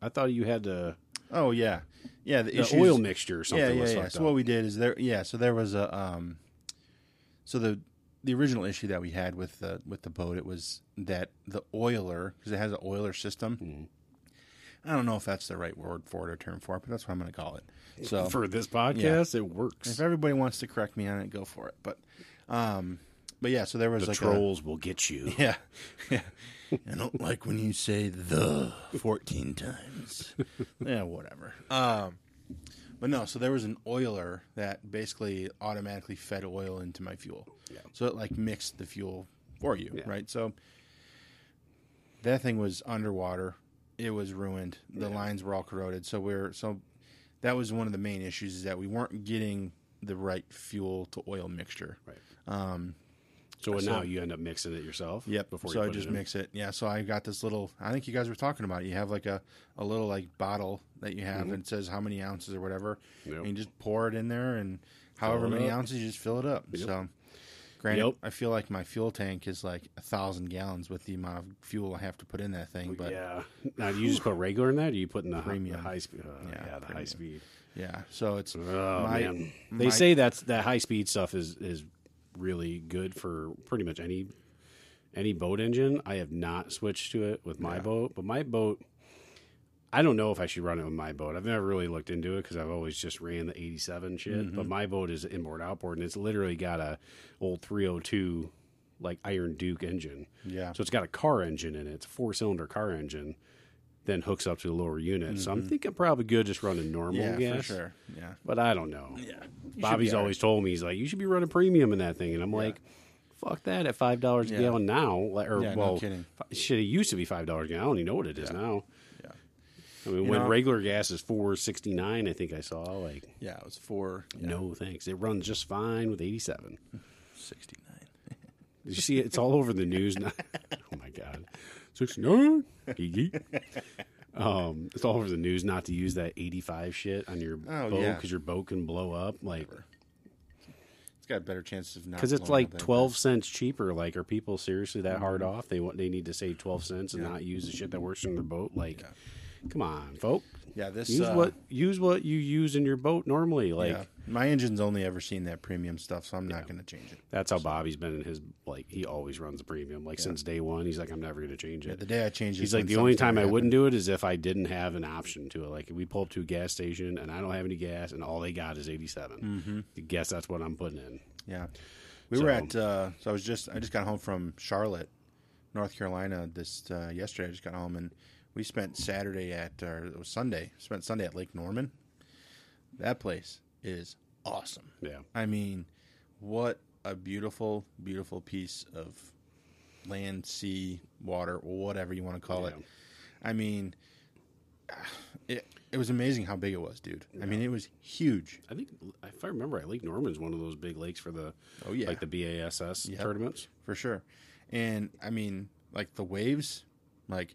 A: I thought you had the,
B: Oh yeah, yeah. The,
A: the
B: issues,
A: oil mixture or something
B: Yeah, yeah, yeah. So
A: up.
B: what we did is there. Yeah, so there was a. Um, so the the original issue that we had with the with the boat it was that the oiler because it has an oiler system.
A: Mhm.
B: I don't know if that's the right word for it or term for it, but that's what I'm going to call it. So
A: For this podcast, it works.
B: if everybody wants to correct me on it, go for it. But, um, but yeah. So there was
A: the
B: like a,
A: trolls will get you.
B: Yeah. Yeah. I don't like when you say the 14 times. yeah, whatever. Um, but no, so there was an oiler that basically automatically fed oil into my fuel.
A: Yeah.
B: So it like mixed the fuel for you,
A: Yeah.
B: right? So that thing was underwater. It was ruined. The
A: Yeah.
B: lines were all corroded. So we're so that was one of the main issues is that we weren't getting the right fuel to oil mixture.
A: Right.
B: Um,
A: So,
B: So-
A: now you end up mixing it yourself.
B: Yep.
A: Before
B: so I just
A: it
B: mix it. Yeah. So I got this little. I think you guys were talking about. It. You have like a, a little like bottle that you have,
A: Mhm.
B: and it says how many ounces or whatever.
A: Yep.
B: And you just pour it in there, and however many
A: up.
B: ounces, you just fill it up.
A: Yep.
B: So, granted,
A: Yep.
B: I feel like my fuel tank is like a thousand gallons with the amount of fuel I have to put in that thing. But yeah,
A: yeah. Now, do you just put regular in that? Or do you put in the, hi- the
B: Premium.
A: high speed? Uh,
B: Yeah,
A: yeah, the high
B: premium.
A: speed.
B: So it's
A: Oh
B: My-
A: man, they
B: my-
A: say that's that high speed stuff is is really good for pretty much any any boat engine. I have not switched to it with my
B: Yeah.
A: boat, but my boat. I don't know if I should run it with my boat. I've never really looked into it because I've always just ran the 87 shit.
B: Mm-hmm.
A: But my boat is inboard outboard, and it's literally got a old 302 like Iron Duke engine.
B: yeah.
A: So it's got a car engine in it. It's a four cylinder car engine. Then hooks up to the lower unit. So I'm thinking probably good just running normal
B: Mm-hmm. yeah,
A: gas.
B: for sure. Yeah.
A: But I don't know.
B: Yeah.
A: Bobby's always told me he's like, you should be running premium in that thing, and I'm like, fuck that at five dollars a
B: Yeah.
A: gallon now. Or
B: Yeah, no
A: well,
B: kidding.
A: f- shit, it used to be five dollars a gallon. I don't even know what it is
B: Yeah.
A: now.
B: Yeah.
A: I mean,
B: You
A: when
B: know-
A: regular gas is four sixty nine, I think I saw like,
B: Yeah, it was four. Yeah,
A: no thanks. It runs just fine with eighty seven.
B: sixty nine.
A: Did you see it? It's all over the news now. oh my god, sixty nine. Um, it's all over the news not to use that 85 shit on your
B: Oh,
A: boat
B: yeah.
A: because your boat can blow up. Like,
B: It's got better chances of not
A: because it's like
B: up than-
A: 12 cents cheaper like are people seriously that hard off they want they need to save 12 cents and
B: Mm-hmm. Yeah.
A: not use the shit that works in their boat like
B: Yeah.
A: Come on folks.
B: Yeah, this
A: use
B: uh,
A: what use what you use in your boat normally like
B: yeah. my engine's only ever seen that premium stuff, so I'm not going to change it.
A: that's how bobby's been in his like he always runs a premium like since day one he's like i'm never gonna change
B: Yeah,
A: it
B: the day I changed it,
A: He's like the only time I wouldn't do it is if I didn't have an option to it. Like if we pull up to a gas station and I don't have any gas and all they got is 87. Mm-hmm. Guess that's what I'm putting in.
B: Yeah, we
A: So-
B: were at. Uh, so I was just. I just got home from Charlotte, North Carolina. This uh, yesterday, I just got home and we spent Saturday at or it was Sunday. Spent Sunday at Lake Norman. That place is awesome.
A: Yeah.
B: I mean, what a beautiful, beautiful piece of land, sea, water, whatever you want to call it. I mean, it it was amazing how big it was, dude. I mean, it was huge.
A: I think if I remember, Lake Norman's one of those big lakes for the
B: Oh yeah,
A: like the BASS
B: Yep.
A: tournaments.
B: for sure. And I mean, like the waves, like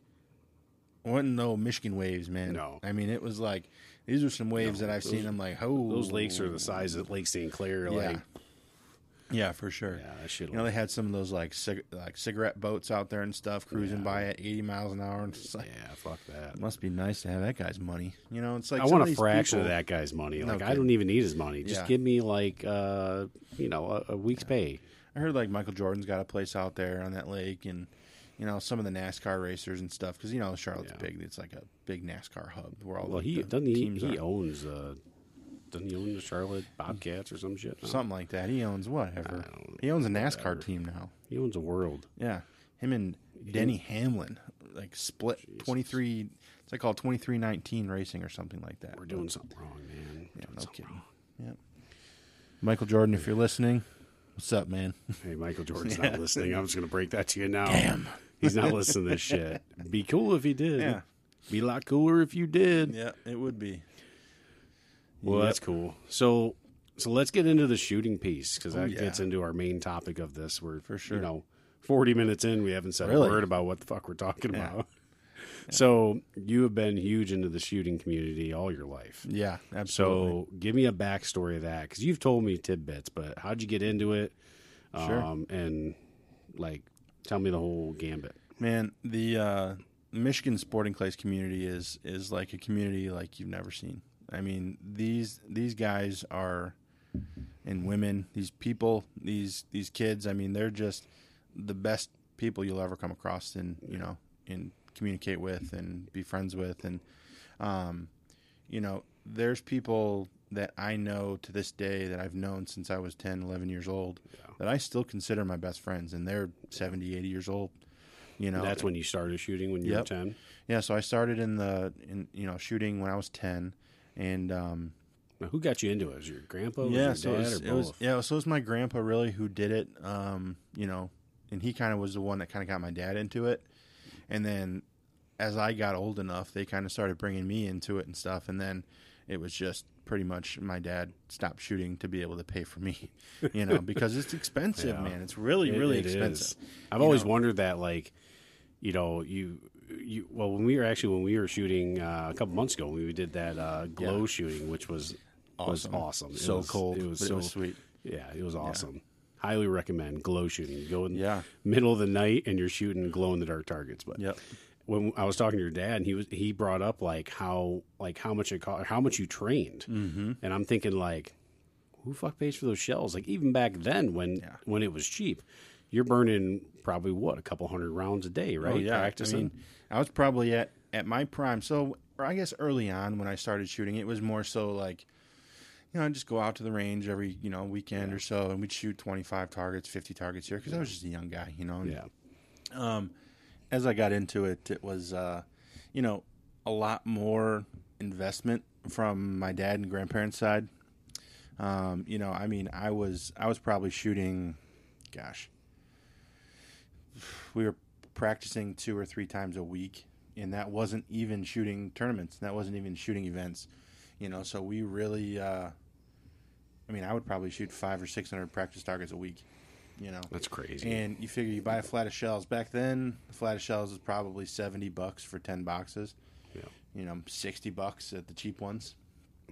B: wasn't no Michigan waves, man.
A: No.
B: I mean it was like these are some waves
A: No,
B: that I've
A: those-
B: seen. I'm like, oh,
A: Those lakes are the size of Lake St. Clair.
B: Yeah,
A: Like,
B: yeah, for sure.
A: yeah, that shit.
B: You know, they had some of those like cig- like cigarette boats out there and stuff cruising
A: Yeah.
B: by at 80 miles an hour. And it's like,
A: yeah, fuck that.
B: must be nice to have that guy's money. You know, it's like
A: I want a fraction
B: people-
A: of that guy's money.
B: No
A: Like I don't even need his money. Just
B: Yeah.
A: give me like uh, you know a, a week's pay.
B: I heard like Michael Jordan's got a place out there on that lake, and you know some of the NASCAR racers and stuff. Because you know Charlotte's
A: Yeah.
B: big; it's like a big NASCAR hub where all
A: Well,
B: the,
A: he
B: the
A: doesn't he, he
B: are.
A: owns uh, doesn't he own the Charlotte Bobcats or some shit? No.
B: something like that. He owns whatever. He owns a NASCAR
A: whatever.
B: team now.
A: He owns a world.
B: Yeah, him and Denny Hamlin like split twenty three. It's like called twenty three nineteen racing or something like that.
A: We're doing something wrong, man.
B: Yeah, no kidding. Yep. Michael Jordan, if you're listening, what's up, man?
A: Hey, Michael Jordan's not listening. I'm just going to break that to you now. Damn. He's not listening to this shit. Be cool if he did.
B: Yeah.
A: Be a lot cooler if you did.
B: Yeah, it would be.
A: Well,
B: Yep.
A: that's cool. So, so let's get into the shooting piece because
B: Oh,
A: that
B: yeah.
A: gets into our main topic of this. We're
B: For sure.
A: You know, 40 minutes in, we haven't said
B: Really?
A: a word about what the fuck we're talking
B: Yeah.
A: about. So, you have been huge into the shooting community all your life.
B: Yeah, absolutely.
A: So, give me a backstory of that because you've told me tidbits, but how'd you get into it?
B: Sure.
A: Um, and like, tell me the whole gambit.
B: Man, the uh, Michigan Sporting Clays community is is like a community like you've never seen. I mean these these guys are and women, these people, these these kids. I mean they're just the best people you'll ever come across in you know and communicate with and be friends with and um, you know there's people that I know to this day that I've known since I was 10, 11 years old
A: Yeah.
B: that I still consider my best friends and they're 70, 80 years old. You know,
A: That's when you started shooting when you
B: Yep.
A: were ten.
B: yeah, so I started in the in you know shooting when I was 10 and um
A: Now, who got you into it? Was your grandpa? Was
B: yeah,
A: your
B: so it was,
A: or
B: it was yeah, so it was my grandpa really who did it. Um, you know, and he kind of was the one that kind of got my dad into it. And then as I got old enough, they kind of started bringing me into it and stuff. And then it was just pretty much my dad stopped shooting to be able to pay for me, you know, because it's expensive,
A: Yeah.
B: man. It's really
A: It-
B: really
A: it is.
B: expensive.
A: I've
B: you
A: always
B: know.
A: wondered that, like, you know, you, you. Well, when we were actually when we were shooting uh, a couple months ago, we did that uh, glow
B: Yeah.
A: shooting, which was was awesome. It
B: So
A: was-
B: cold,
A: It was so
B: it was sweet.
A: Yeah, it was awesome. Highly recommend glow shooting. Go in
B: Yeah.
A: middle of the night and you're shooting glow in the dark targets. But
B: Yep.
A: when I was talking to your dad, and he was he brought up like how like how much it cost, how much you trained, mm-hmm. and I'm thinking like, who fuck pays for those shells? Like even back then when
B: Yeah.
A: when it was cheap, you're burning probably what a couple hundred rounds a day, right?
B: Oh, yeah.
A: practicing.
B: I mean, I was probably at, at my prime. So, or I guess early on when I started shooting, it was more so like, you know, I'd just go out to the range every, you know, weekend or so and we'd shoot 25 targets, 50 targets here because I was just a young guy, you know. and,
A: yeah,
B: Um, as I got into it, it was, uh, you know, a lot more investment from my dad and grandparents' side. Um, you know, I mean, I was I was probably shooting, gosh, we were practicing two or three times a week, and that wasn't even shooting tournaments. That wasn't even shooting events. You know, so we really, uh, I mean, I would probably shoot five or six hundred practice targets a week. You know,
A: that's crazy.
B: and you figure you buy a flat of shells. Back then, a flat of shells was probably seventy bucks for ten boxes.
A: Yeah.
B: You know, sixty bucks at the cheap ones.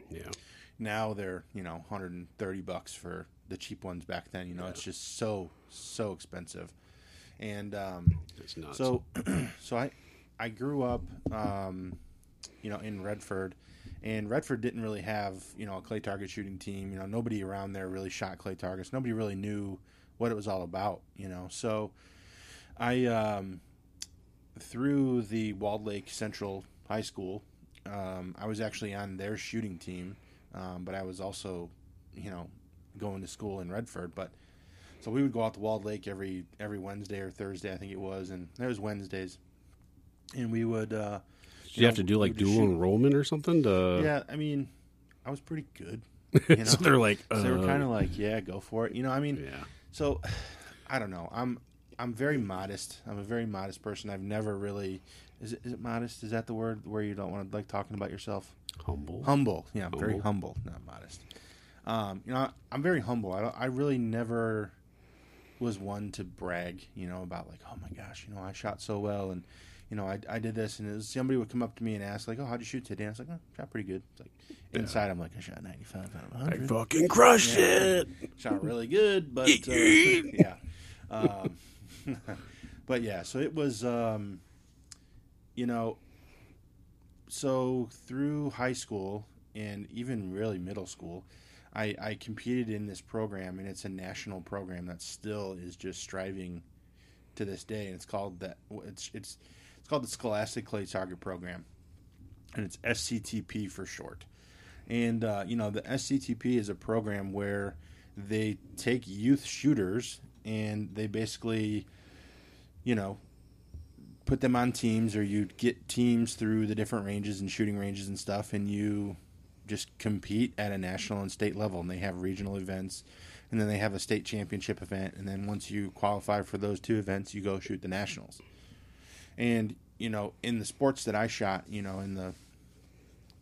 A: yeah,
B: Now they're you know hundred and thirty bucks for the cheap ones. Back then, you know, it's just so so expensive. And um, so so I I grew up um, you know in Redford. And Redford didn't really have, you know, a clay target shooting team. You know, nobody around there really shot clay targets. Nobody really knew what it was all about, you know. So I um, through the Walled Lake Central High School, um, I was actually on their shooting team, um, but I was also, you know, going to school in Redford. But so we would go out to Walled Lake every every Wednesday or Thursday, I think it was, and there was Wednesdays, and we would. Uh,
A: Did you have to do like dual enrollment or something to?
B: Yeah, I mean, I was pretty good. You know?
A: so they're like,
B: So they were
A: uh,
B: kind of like, yeah, go for it. You know, I mean,
A: yeah,
B: so I don't know. I'm I'm very modest. I'm a very modest person. I've never really is it, is it modest? Is that the word where you don't want to like talking about yourself?
A: humble.
B: Humble. Yeah, I'm very
A: Humble.
B: humble, not modest. Um, you know, I'm very humble. I don't, I really never was one to brag. You know about like, oh my gosh, you know, I shot so well and. You know, I, I did this, and it was, somebody would come up to me and ask, like, "Oh, how'd you shoot today?" And I was like, "Oh, shot pretty good." It's like inside, I'm like, "I shot 95 out of 100."
A: I fucking crushed
B: Yeah.
A: it.
B: shot really good, but uh, yeah, um, but yeah. So it was, um, you know, so through high school and even really middle school, I, I competed in this program, and it's a national program that still is just striving to this day, and it's called that. It's it's it's called the Scholastic Clay Target Program, and it's SCTP for short. And uh, you know, the SCTP is a program where they take youth shooters and they basically, you know, put them on teams, or you get teams through the different ranges and shooting ranges and stuff, and you just compete at a national and state level. And they have regional events, and then they have a state championship event, and then once you qualify for those two events, you go shoot the nationals. And you know, in the sports that I shot, you know, in the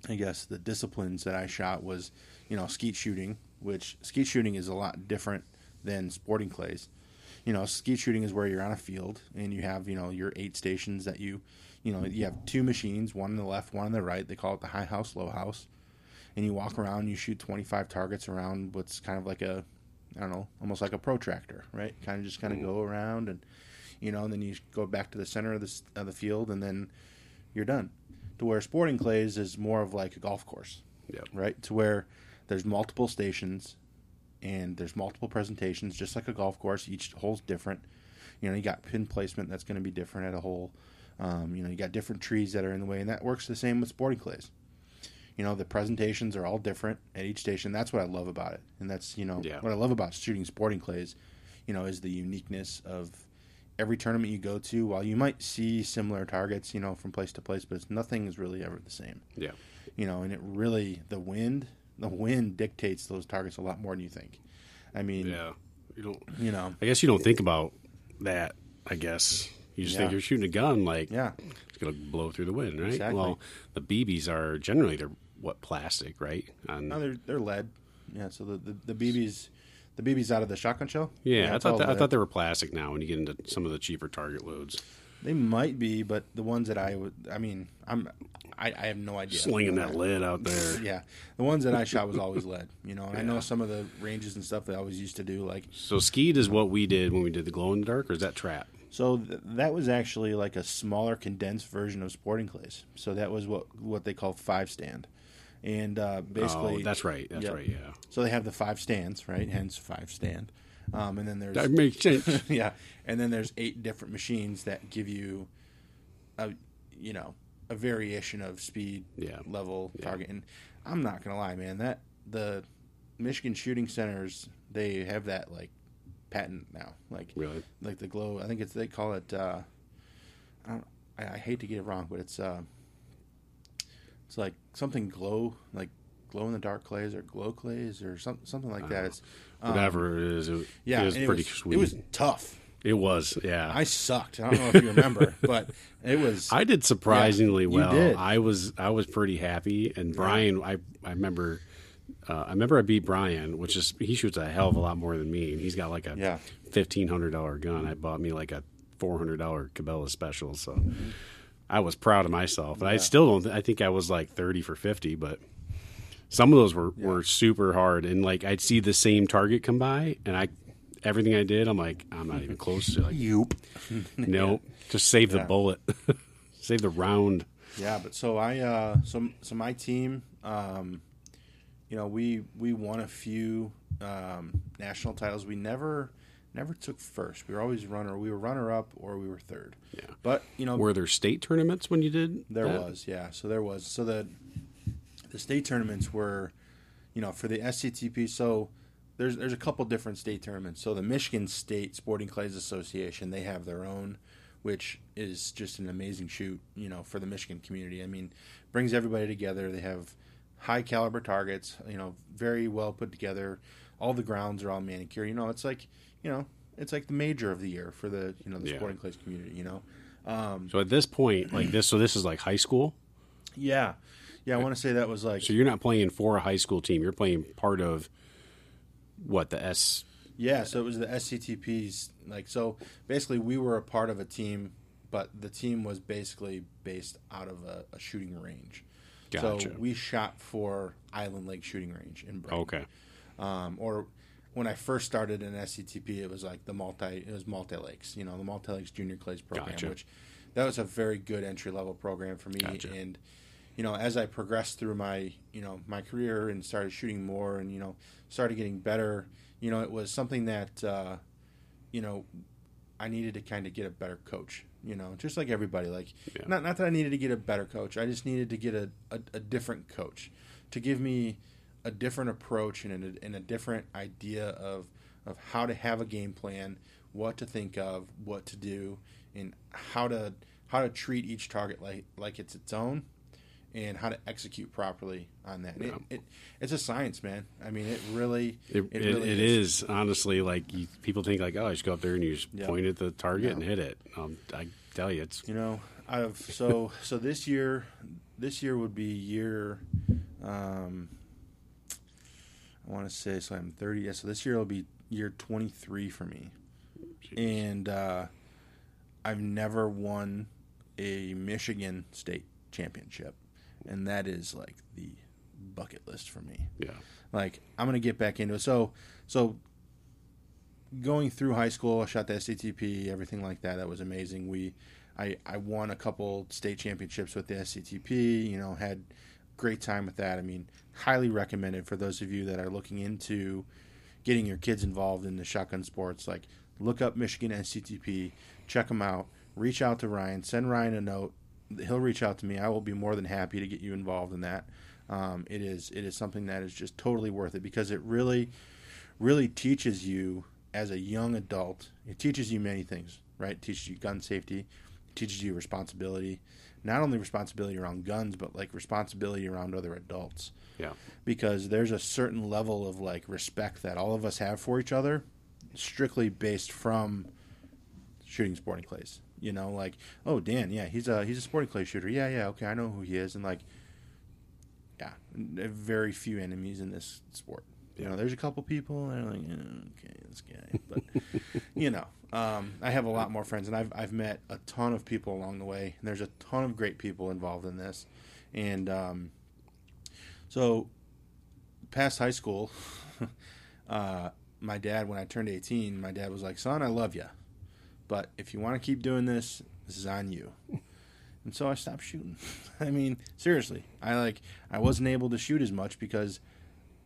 B: I guess the disciplines that I shot was, you know, skeet shooting, which skeet shooting is a lot different than sporting clays. You know, skeet shooting is where you're on a field and you have, you know, your eight stations that you, you know, you have two machines, one on the left, one on the right. They call it the high house, low house. And you walk around, you shoot 25 targets around what's kind of like a, I don't know, almost like a protractor, right? Kind of just kind of go mm. around and, you know, and then you go back to the center of the, of the field and then, you're done. To where sporting clays is more of like a golf course,
A: Yep.
B: right? To where there's multiple stations and there's multiple presentations, just like a golf course. Each hole's different. You know, you got pin placement that's going to be different at a hole. Um, you know, you got different trees that are in the way, and that works the same with sporting clays. You know, the presentations are all different at each station. That's what I love about it, and that's you know
A: Yeah.
B: what I love about shooting sporting clays. You know, is the uniqueness of every tournament you go to. While you might see similar targets, you know, from place to place, but it's, nothing is really ever the same
A: Yeah.
B: you know, and it really the wind, the wind dictates those targets a lot more than you think. I mean,
A: Yeah. You don't.
B: you know,
A: I guess you don't think about that. I guess you just
B: Yeah.
A: think you're shooting a gun, like
B: yeah,
A: it's gonna blow through the wind, right?
B: Exactly.
A: Well, the BBs are generally they're what plastic, right? And
B: no, they're they're lead. Yeah, so the the, the BBs, the BBs out of the shotgun shell.
A: yeah, I thought that, I thought they were plastic. Now, when you get into some of the cheaper target loads,
B: they might be, but the ones that I would, I mean, I'm, I, I have no idea.
A: slinging that lead out there.
B: Yeah, the ones that I shot was always lead. You know, and I know some of the ranges and stuff they always used to do like
A: So skeet is what we did when we did the glow in the dark, or is that trap?
B: So th- that was actually like a smaller, condensed version of sporting clays. So that was what what they call five stand, and uh, basically
A: oh, that's right. That's
B: Yep.
A: right. Yeah,
B: So they have the five stands, right? Hence five stand. Um, and then there's
A: that makes sense.
B: yeah, and then there's eight different machines that give you a you know a variation of speed,
A: Yeah.
B: level,
A: Yeah.
B: target. And I'm not gonna lie, man, that the Michigan shooting centers they have that like patent now, like
A: really?
B: like the glow. I think it's they call it. Uh, I, don't, I, I hate to get it wrong, but it's uh, it's like something glow, like glow in the dark clays or glow clays or something something like that. It's um,
A: Whatever it is, it,
B: Yeah,
A: it was pretty
B: it was,
A: sweet.
B: It was tough.
A: It was, yeah.
B: I sucked. I don't know if you remember, but it was.
A: I did surprisingly
B: you
A: well.
B: did.
A: I was I was pretty happy, and Brian, I I remember, uh, I remember I beat Brian, which is he shoots a hell of a lot more than me, and he's got like a
B: Yeah.
A: fifteen hundred dollar gun. I bought me like a four hundred dollar Cabela special, so I was proud of myself. And I still don't. I think I was like thirty for fifty, but some of those were were super hard, and like I'd see the same target come by, and I. Everything I did, I'm like, I'm not even close to like,
B: Yoop.
A: nope. Just save the
B: Yeah.
A: bullet, save the round.
B: Yeah, but so I uh so so my team um you know, we we won a few um national titles. We never never took first. We were always runner. We were runner up or we were third.
A: Yeah.
B: But, you know,
A: Were there state tournaments when you did?
B: there
A: that?
B: was, yeah. So there was. So the the state tournaments were, you know, for the SCTP. So there's there's a couple different state tournaments. So the Michigan State Sporting Clays Association, they have their own, which is just an amazing shoot, you know, for the Michigan community. I mean, brings everybody together. They have high caliber targets, you know, very well put together. All the grounds are all manicured. You know, it's like, you know, it's like the major of the year for the you know the
A: Yeah.
B: Sporting Clays community. You know. Um,
A: So at this point, like this, so this is like high school.
B: Yeah, yeah. I want to say that was like
A: So you're not playing for a high school team. You're playing part of what the S.
B: yeah. So it was the SCTPs. Like so, basically, we were a part of a team, but the team was basically based out of a, a shooting range.
A: Gotcha.
B: So we shot for Island Lake Shooting Range in Brighton.
A: Okay.
B: Um, or when I first started in SCTP, it was like the multi. It was multi lakes. You know, the multi lakes junior clays program,
A: Gotcha.
B: which that was a very good entry level program for me.
A: Gotcha.
B: And you know, as I progressed through my you know my career and started shooting more, and you know started getting better, you know, it was something that uh, you know I needed to kind of get a better coach. You know, just like everybody. Like,
A: Yeah.
B: not not that I needed to get a better coach. I just needed to get a, a, a different coach to give me a different approach and a, and a different idea of of how to have a game plan, what to think of, what to do, and how to how to treat each target like like it's its own, and how to execute properly on that.
A: Yeah.
B: It, it it's a science, man. I mean, it really
A: It, it,
B: really
A: it is honestly like you, people think like oh I just go up there and you just
B: Yeah.
A: point at the target
B: Yeah.
A: and hit it. Um, I tell you it's
B: You know, I've so so this year, this year would be year. Um, I want to say so. I'm 30. Yeah, so this year will be year 23 for me, and uh, I've never won a Michigan State championship, and that is like the bucket list for me
A: yeah
B: like I'm gonna get back into it. So so going through high school, I shot the SCTP, everything like that. That was amazing. We I I won a couple state championships with the SCTP. You know, had great time with that. I mean, highly recommended for those of you that are looking into getting your kids involved in the shotgun sports. Like, look up Michigan SCTP, check them out, reach out to Ryan, send Ryan a note. He'll reach out to me. I will be more than happy to get you involved in that. Um, it is it is something that is just totally worth it because it really really teaches you as a young adult. It teaches you many things, right? It teaches you gun safety, teaches you responsibility, not only responsibility around guns, but like responsibility around other adults.
A: Yeah.
B: Because there's a certain level of like respect that all of us have for each other, strictly based from shooting sporting clays. You know, like, oh Dan, yeah, he's a he's a sporting clay shooter. Yeah, yeah, okay, I know who he is, and like, yeah, very few enemies in this sport. You know, there's a couple people that are like, eh, okay, this guy, but you know, um, I have a lot more friends, and I've I've met a ton of people along the way. And there's a ton of great people involved in this, and um, so past high school, uh, my dad, when I turned 18, my dad was like, "Son, I love you, but if you want to keep doing this, this is on you." And so I stopped shooting. I mean, seriously, I like I wasn't able to shoot as much because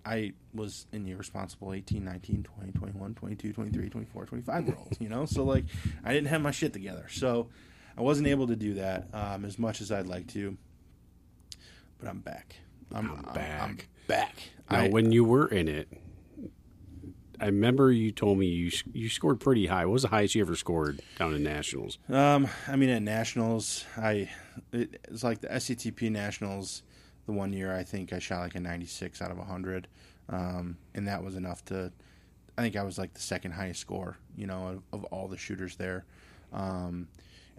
B: I was an irresponsible 18, 19, 20, 21, 22, 23, 24, 25 year old, you know? So, like, I didn't have my shit together. So, I wasn't able to do that um, as much as I'd like to. But I'm back. I'm,
A: I'm back.
B: I'm back.
A: Now,
B: I,
A: when you were in it, I remember you told me you you scored pretty high. What was the highest you ever scored down in nationals?
B: um, I mean, at nationals, I it, it's like the SCTP nationals. The one year, I think I shot like a 96 out of 100, um, and that was enough to. I think I was like the second highest score, you know, of, of all the shooters there. Um,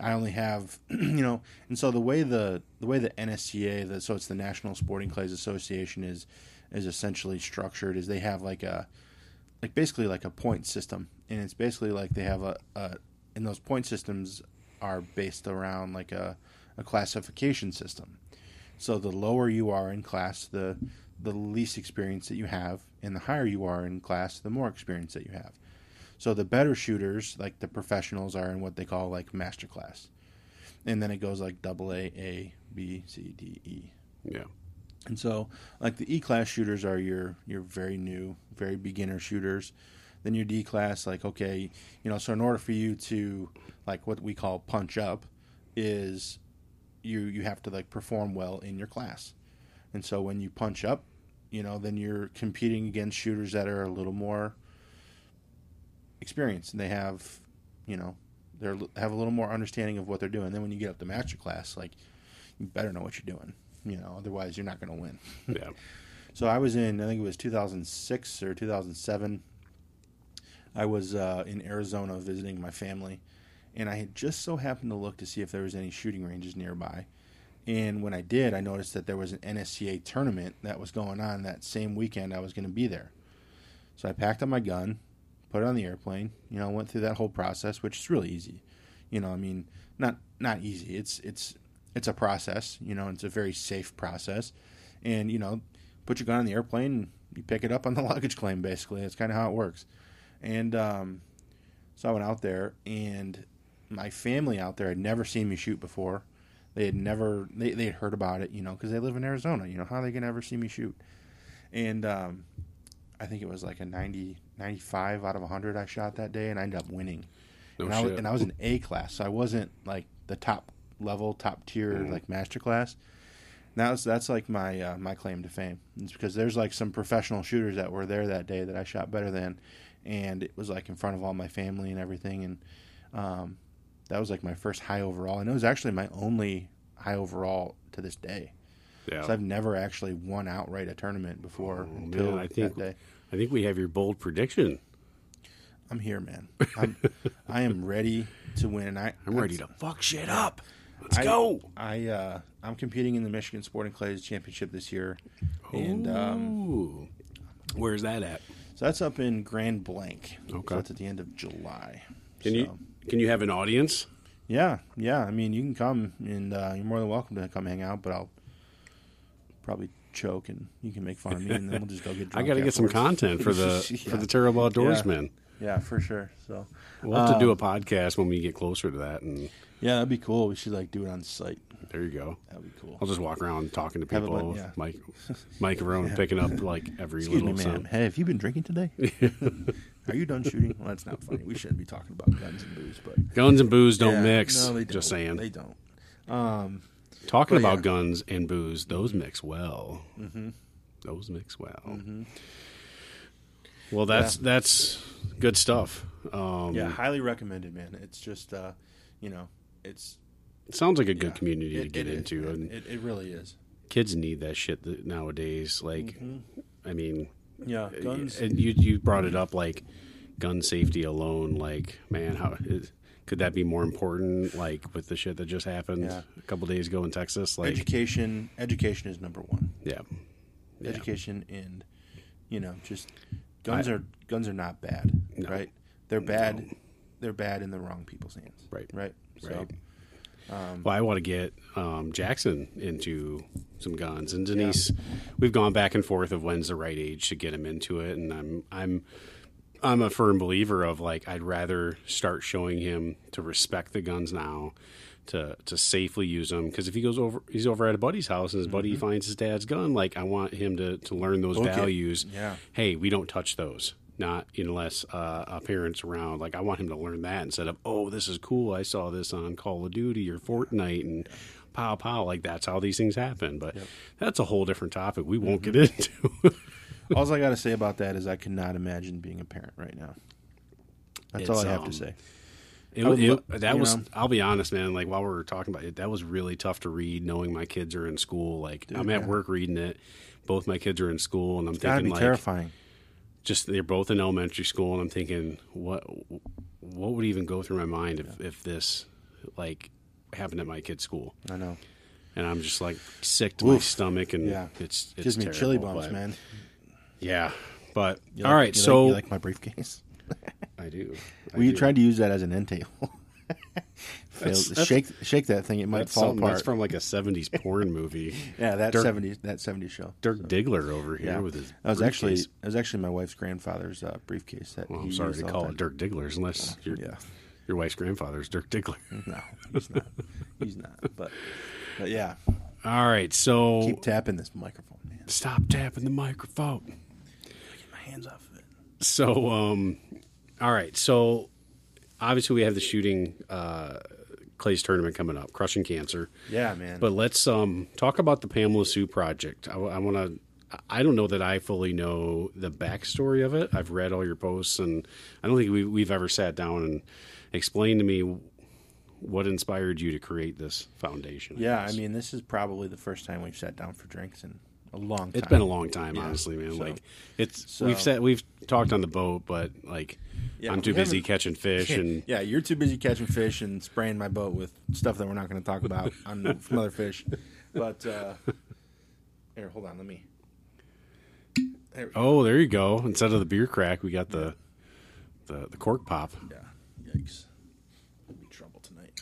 B: I only have, you know, and so the way the the way the NSCA, the, so it's the National Sporting Clays Association, is is essentially structured is they have like a like basically like a point system, and it's basically like they have a, a and those point systems are based around like a, a classification system. So the lower you are in class, the the least experience that you have, and the higher you are in class, the more experience that you have. So the better shooters, like the professionals, are in what they call like master class, and then it goes like double A, A, B, C, D, E.
A: Yeah.
B: And so, like the E class shooters are your your very new, very beginner shooters. Then your D class, like okay, you know, so in order for you to like what we call punch up, is you you have to like perform well in your class. And so when you punch up, you know, then you're competing against shooters that are a little more experienced and they have, you know, they have a little more understanding of what they're doing. Then when you get up to master class, like you better know what you're doing you know otherwise you're not going to win
A: Yeah.
B: so i was in i think it was 2006 or 2007 i was uh, in arizona visiting my family and i had just so happened to look to see if there was any shooting ranges nearby and when i did i noticed that there was an nsca tournament that was going on that same weekend i was going to be there so i packed up my gun put it on the airplane you know went through that whole process which is really easy you know i mean not not easy it's it's it's a process, you know, it's a very safe process. And, you know, put your gun on the airplane and you pick it up on the luggage claim, basically. That's kind of how it works. And um, so I went out there, and my family out there had never seen me shoot before. They had never, they, they had heard about it, you know, because they live in Arizona. You know, how are they going to ever see me shoot? And um, I think it was like a 90, 95 out of 100 I shot that day, and I ended up winning.
A: No
B: and, I was, and I was in A class, so I wasn't like the top level, top tier,
A: Mhm.
B: like master class. That's that's like my uh, my claim to fame. It's because there's like some professional shooters that were there that day that I shot better than, and it was like in front of all my family and everything, and um, that was like my first high overall, and it was actually my only high overall to this day.
A: Yeah.
B: So I've never actually won outright a tournament before
A: Oh,
B: until
A: man, I think-
B: that day.
A: I think we have your bold prediction.
B: I'm here, man. I'm I am ready to win, and I
A: I'm ready to fuck shit up. Let's
B: I-
A: go.
B: I uh, I'm competing in the Michigan Sporting Clays Championship this year, and um,
A: Where's that at?
B: so that's up in Grand Blanc.
A: Okay.
B: so that's at the end of July.
A: Can
B: So,
A: you can you have an audience?
B: Yeah, yeah. I mean, you can come, and uh, you're more than welcome to come hang out. But I'll probably choke, and you can make fun of me, and then we'll just go get.
A: I got to get some content for the
B: Yeah.
A: for the terrible
B: Yeah.
A: outdoorsmen.
B: yeah, for sure. So
A: We'll have to do a
B: Um,
A: podcast when we get closer to that, and
B: yeah, that'd be cool. We should like do it on site.
A: there you go.
B: That'd be cool.
A: I'll just walk around talking to people,
B: yeah.
A: mic, microphone, picking up like every
B: Excuse me,
A: little
B: ma'am. Hey, have you been drinking today? Are you done shooting? Well, that's not funny. We shouldn't be talking about guns and booze, but
A: Guns and booze don't
B: Yeah,
A: mix.
B: No, they
A: Just
B: don't.
A: saying.
B: they don't. Um,
A: Talking about
B: yeah.
A: guns and booze, those mix well.
B: mhm.
A: Those mix well.
B: Mhm.
A: Well, that's that's good stuff. Um,
B: yeah, highly recommended, man. It's just, uh, you know, it's
A: it sounds like a good
B: yeah,
A: community to get
B: it is,
A: into, and
B: it, it really is.
A: kids need that shit nowadays. Like,
B: Mhm.
A: I mean,
B: Yeah, uh, guns.
A: and you you brought it up like gun safety alone. Like, man, how is, could that be more important? Like with the shit that just happened
B: Yeah.
A: a couple days ago in Texas. Like,
B: education, education is number one.
A: yeah, Yeah.
B: Education and, you know, just guns
A: I-
B: are guns are not bad,
A: No.
B: right? They're bad.
A: No.
B: They're bad in the wrong people's hands,
A: Right.
B: Right. So,
A: Right.
B: Um,
A: Well, I want to get um, Jackson into some guns, and Denise. We've gone back and forth of when's the right age to get him into it, and I'm I'm I'm a firm believer of like I'd rather start showing him to respect the guns now, to to safely use them because if he goes over, he's over at a buddy's house and his buddy finds his dad's gun. Like I want him to to learn those
B: Okay.
A: values.
B: Yeah.
A: Hey, we don't touch those. Not unless uh, a parent's around. Like I want him to learn that instead of oh, this is cool. I saw this on Call of Duty or Fortnite and pow pow. Like that's how these things happen. But that's a whole different topic. We won't
B: Mm-hmm.
A: get into.
B: all I got to say about that is I cannot imagine being a parent right now. That's all I have
A: um,
B: to say.
A: It,
B: would,
A: it, that was
B: know.
A: i'll be honest, man. Like while we were talking about it, that was really tough to read. Knowing my kids are in school, like I'm at
B: yeah.
A: work reading it. Both my kids are in school, and I'm
B: It's
A: thinking like,
B: terrifying.
A: Just they're both in elementary school, and I'm thinking, what, what would even go through my mind if if this like happened at my kid's school?
B: I know.
A: And I'm just like sick to my
B: Oof.
A: stomach, and
B: Yeah.
A: it's, it's
B: Gives me
A: terrible,
B: chilly bumps,
A: but-
B: man.
A: Yeah, but
B: You
A: all
B: like-
A: right,
B: you
A: so
B: like, you like my briefcase.
A: I do. I
B: Well, you
A: do.
B: tried to use that as an end table.
A: That's- that's-
B: shake, shake that thing. It might fall apart.
A: that's from like a '70s porn movie.
B: yeah, that
A: Dirk-
B: seventies that seventies show.
A: Dirk Diggler over here
B: Yeah,
A: with his.
B: that was actually
A: briefcase.
B: that was actually my wife's grandfather's uh, briefcase. That
A: Well,
B: he
A: I'm sorry
B: used
A: to call it Dirk Diggler's, unless your
B: time. Yeah,
A: your wife's grandfather's Dirk Diggler.
B: no, he's not. he's not. But but yeah,
A: All right, so
B: keep tapping this microphone, man.
A: stop tapping the microphone.
B: Get my hands off of it.
A: So, um, all right, so obviously we have the shooting uh, Clay's tournament coming up, crushing cancer.
B: Yeah, man.
A: But let's um, talk about the Pamela Sue project. I, want to. I don't know that I fully know the backstory of it. I've read all your posts, and I don't think we, we've ever sat down and explained to me what inspired you to create this foundation.
B: yeah, I mean, this is probably the first time we've sat down for drinks in a long time.
A: it's been a long time,
B: Yeah.
A: honestly, man.
B: So-
A: like it's
B: so-
A: we've sat we've talked on the boat, but like
B: Yeah,
A: I'm too busy catching fish and
B: yeah, you're too busy catching fish and spraying my boat with stuff that we're not going to talk about on from other fish. But uh, here, hold on, let me. There
A: oh, there you go. Instead of the beer crack, we got the the, the cork pop.
B: Yeah, yikes, I'm in trouble tonight.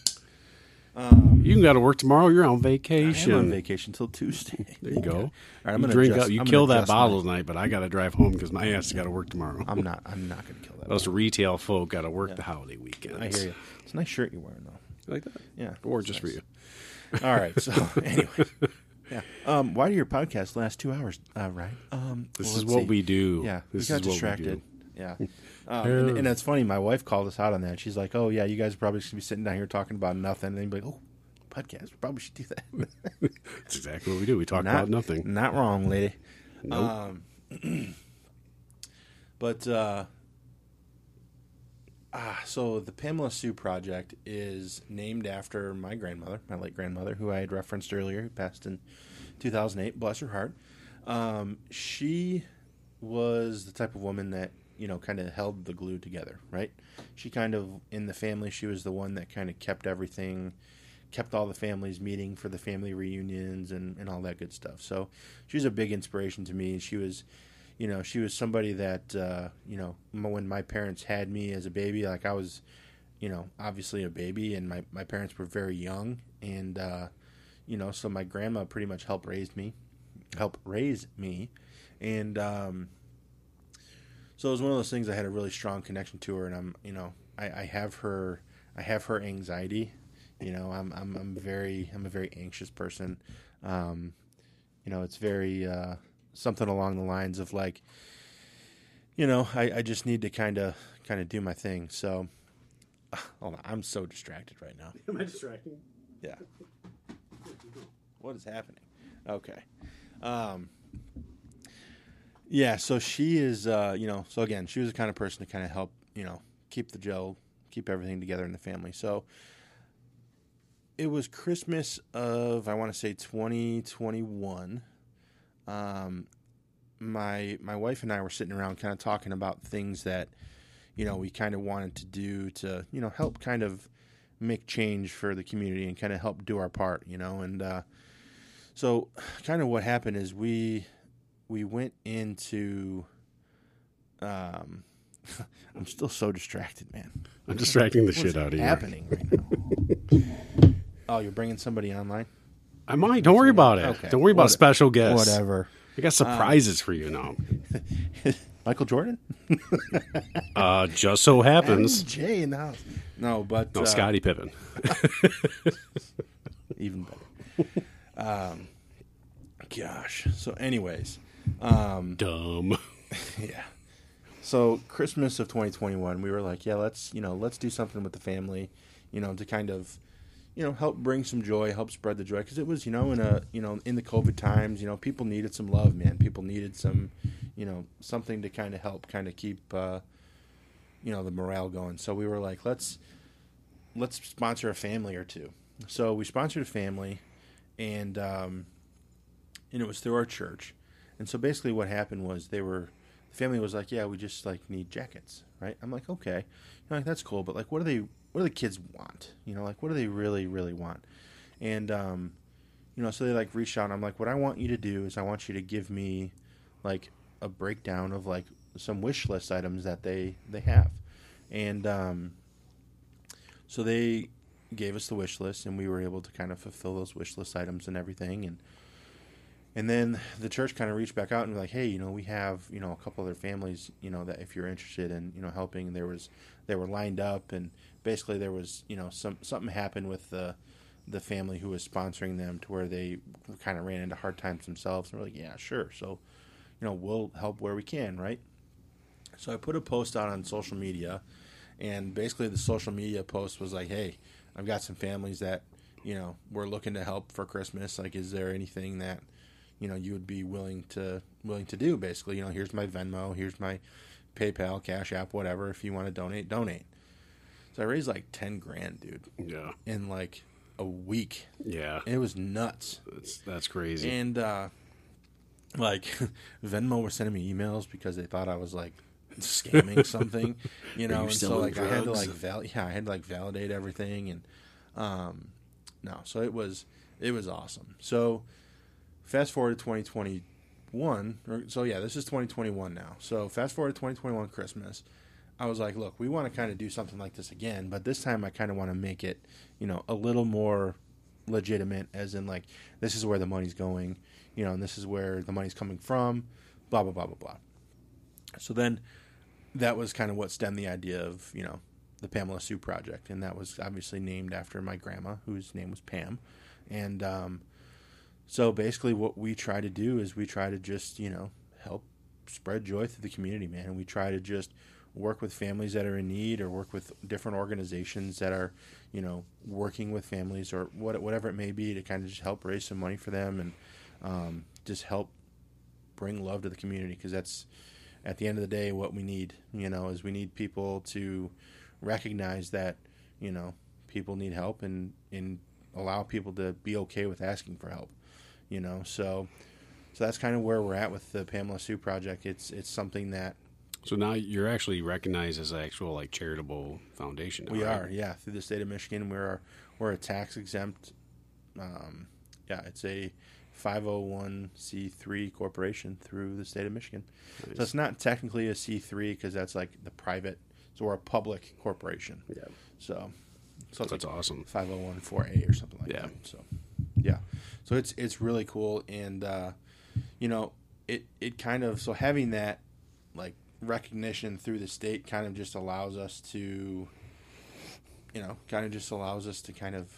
B: Um,
A: You can go to work tomorrow. You're on vacation.
B: I am
A: vacation.
B: on vacation till Tuesday.
A: There you go.
B: All right, I'm
A: you
B: gonna
A: drink
B: adjust-
A: up. You
B: I'm
A: kill that bottle tonight, but I got to drive home because my ass got to work tomorrow.
B: I'm not. I'm not going to kill that.
A: Those retail folk got to work the holiday weekend.
B: I hear you. It's a nice shirt you're wearing, though.
A: You like that?
B: Yeah,
A: Or just for you.
B: All right. So anyway, yeah. Um, why do your podcast last two hours? Uh, right. Um,
A: This
B: well,
A: is what
B: see.
A: we do.
B: Yeah,
A: this
B: we got
A: is what
B: distracted.
A: do.
B: yeah. Um, and, and that's funny. My wife called us out on that. She's like, "Oh yeah, you guys are probably just gonna be sitting down here talking about nothing." And then be like, "Oh, podcast. We probably should do that."
A: That's exactly what we do. We talk
B: not,
A: about nothing.
B: Not wrong, lady.
A: Nope.
B: Um, but uh, ah, so the Pamela Sue Project is named after my grandmother, my late grandmother, who I had referenced earlier, who passed in 2008. Bless her heart. Um, she was the type of woman that you know kind of held the glue together, right? She kind of in the family, she was the one that kind of kept everything kept all the families meeting for the family reunions and, and all that good stuff. So she was a big inspiration to me. She was, you know, she was somebody that, uh, you know, when my parents had me as a baby, like I was, you know, obviously a baby and my, my parents were very young. And, uh, you know, so my grandma pretty much helped raise me, help raise me. And, um, so it was one of those things. I had a really strong connection to her, and I'm you know I, I have her I have her anxiety. You know, I'm I'm I'm very I'm a very anxious person. Um, you know, it's very uh, something along the lines of like, you know, I, I just need to kind of kind of do my thing. So, hold on, I'm so distracted right now.
A: Am I distracting?
B: Yeah. What is happening? Okay. Um, yeah, so she is, uh, you know, so again, she was the kind of person to kind of help, you know, keep the gel, keep everything together in the family. So it was Christmas of, I want to say 2021. Um, my my wife and I were sitting around kind of talking about things that, you know, we kind of wanted to do to, you know, help kind of make change for the community and kind of help do our part, you know, and uh, so kind of what happened is we we went into um I'm still so distracted, man.
A: I'm distracting the shit out of you.
B: happening right now? oh, you're bringing somebody online?
A: I might. Don't worry about it.
B: Okay.
A: Don't worry about special guests.
B: Whatever.
A: I got surprises for you now.
B: Michael Jordan?
A: Uh, just so happens.
B: Jay in the house. No, but
A: No,
B: uh,
A: Scottie Pippen.
B: even better. um, gosh. So, anyways, um,
A: Dumb.
B: yeah. So Christmas of 2021, we were like, yeah, let's you know, let's do something with the family, you know, to kind of, you know, help bring some joy, help spread the joy, because it was, you know, in a, you know, in the COVID times, you know, people needed some love, man. People needed some, you know, something to kind of help, kind of keep, uh, you know, the morale going. So we were like, let's, let's sponsor a family or two. So we sponsored a family, and um, and it was through our church. And so basically, what happened was they were the family was like, "Yeah, we just like need jackets, right?" I'm like, "Okay, you know, like that's cool, but like, what do they? What do the kids want? You know, like what do they really, really want?" And um, you know, so they like reached out. And I'm like, "What I want you to do is I want you to give me like a breakdown of like some wish list items that they they have," and um, so they gave us the wish list, and we were able to kind of fulfill those wish list items and everything, and and then the church kind of reached back out and was like, hey, you know, we have you know a couple other families, you know, that if you're interested in you know helping, there was they were lined up, and basically there was you know some something happened with the the family who was sponsoring them to where they kind of ran into hard times themselves, and we're like, yeah, sure, so you know we'll help where we can, right? So I put a post out on social media, and basically the social media post was like, hey, I've got some families that you know we're looking to help for Christmas. Like, is there anything that you know you would be willing to willing to do? Basically, you know, here's my Venmo, here's my PayPal, Cash App, whatever. If you want to donate, donate. So I raised like ten grand, dude,
A: Yeah.
B: in like a week.
A: Yeah.
B: It was nuts.
A: That's, that's crazy.
B: And uh, like Venmo were sending me emails because they thought I was like scamming something, you know.
A: you
B: And so like I had to like val- yeah, I had to like validate everything and um no, so it was it was awesome. So fast forward to 2021 or so yeah, this is 2021 now. So fast forward to 2021 Christmas. I was like, look, we want to kind of do something like this again, but this time I kind of want to make it, you know, a little more legitimate as in like this is where the money's going, you know, and this is where the money's coming from, blah blah blah blah blah. So then that was kind of what stemmed the idea of, you know, the Pamela Sue project and that was obviously named after my grandma whose name was Pam. And um so basically what we try to do is we try to just, you know, help spread joy through the community, man. And we try to just work with families that are in need or work with different organizations that are, you know, working with families or what, whatever it may be to kind of just help raise some money for them and um, just help bring love to the community because that's at the end of the day what we need, you know, is we need people to recognize that, you know, people need help and, and allow people to be okay with asking for help, you know, so so that's kind of where we're at with the Pamela Sue project. It's it's something that
A: so now you're actually recognized as an actual like charitable foundation. now,
B: We
A: right?
B: are, yeah, through the state of Michigan. We're we're a tax exempt. Um, yeah, it's a 501c3 corporation through the state of Michigan. So it's not technically a C3 because that's like the private. So we're a public corporation.
A: Yeah.
B: So so
A: That's
B: like
A: awesome.
B: 501-4A or something like
A: Yeah.
B: that. So so it's it's really cool, and uh, you know, it it kind of so having that like recognition through the state kind of just allows us to, you know, kind of just allows us to kind of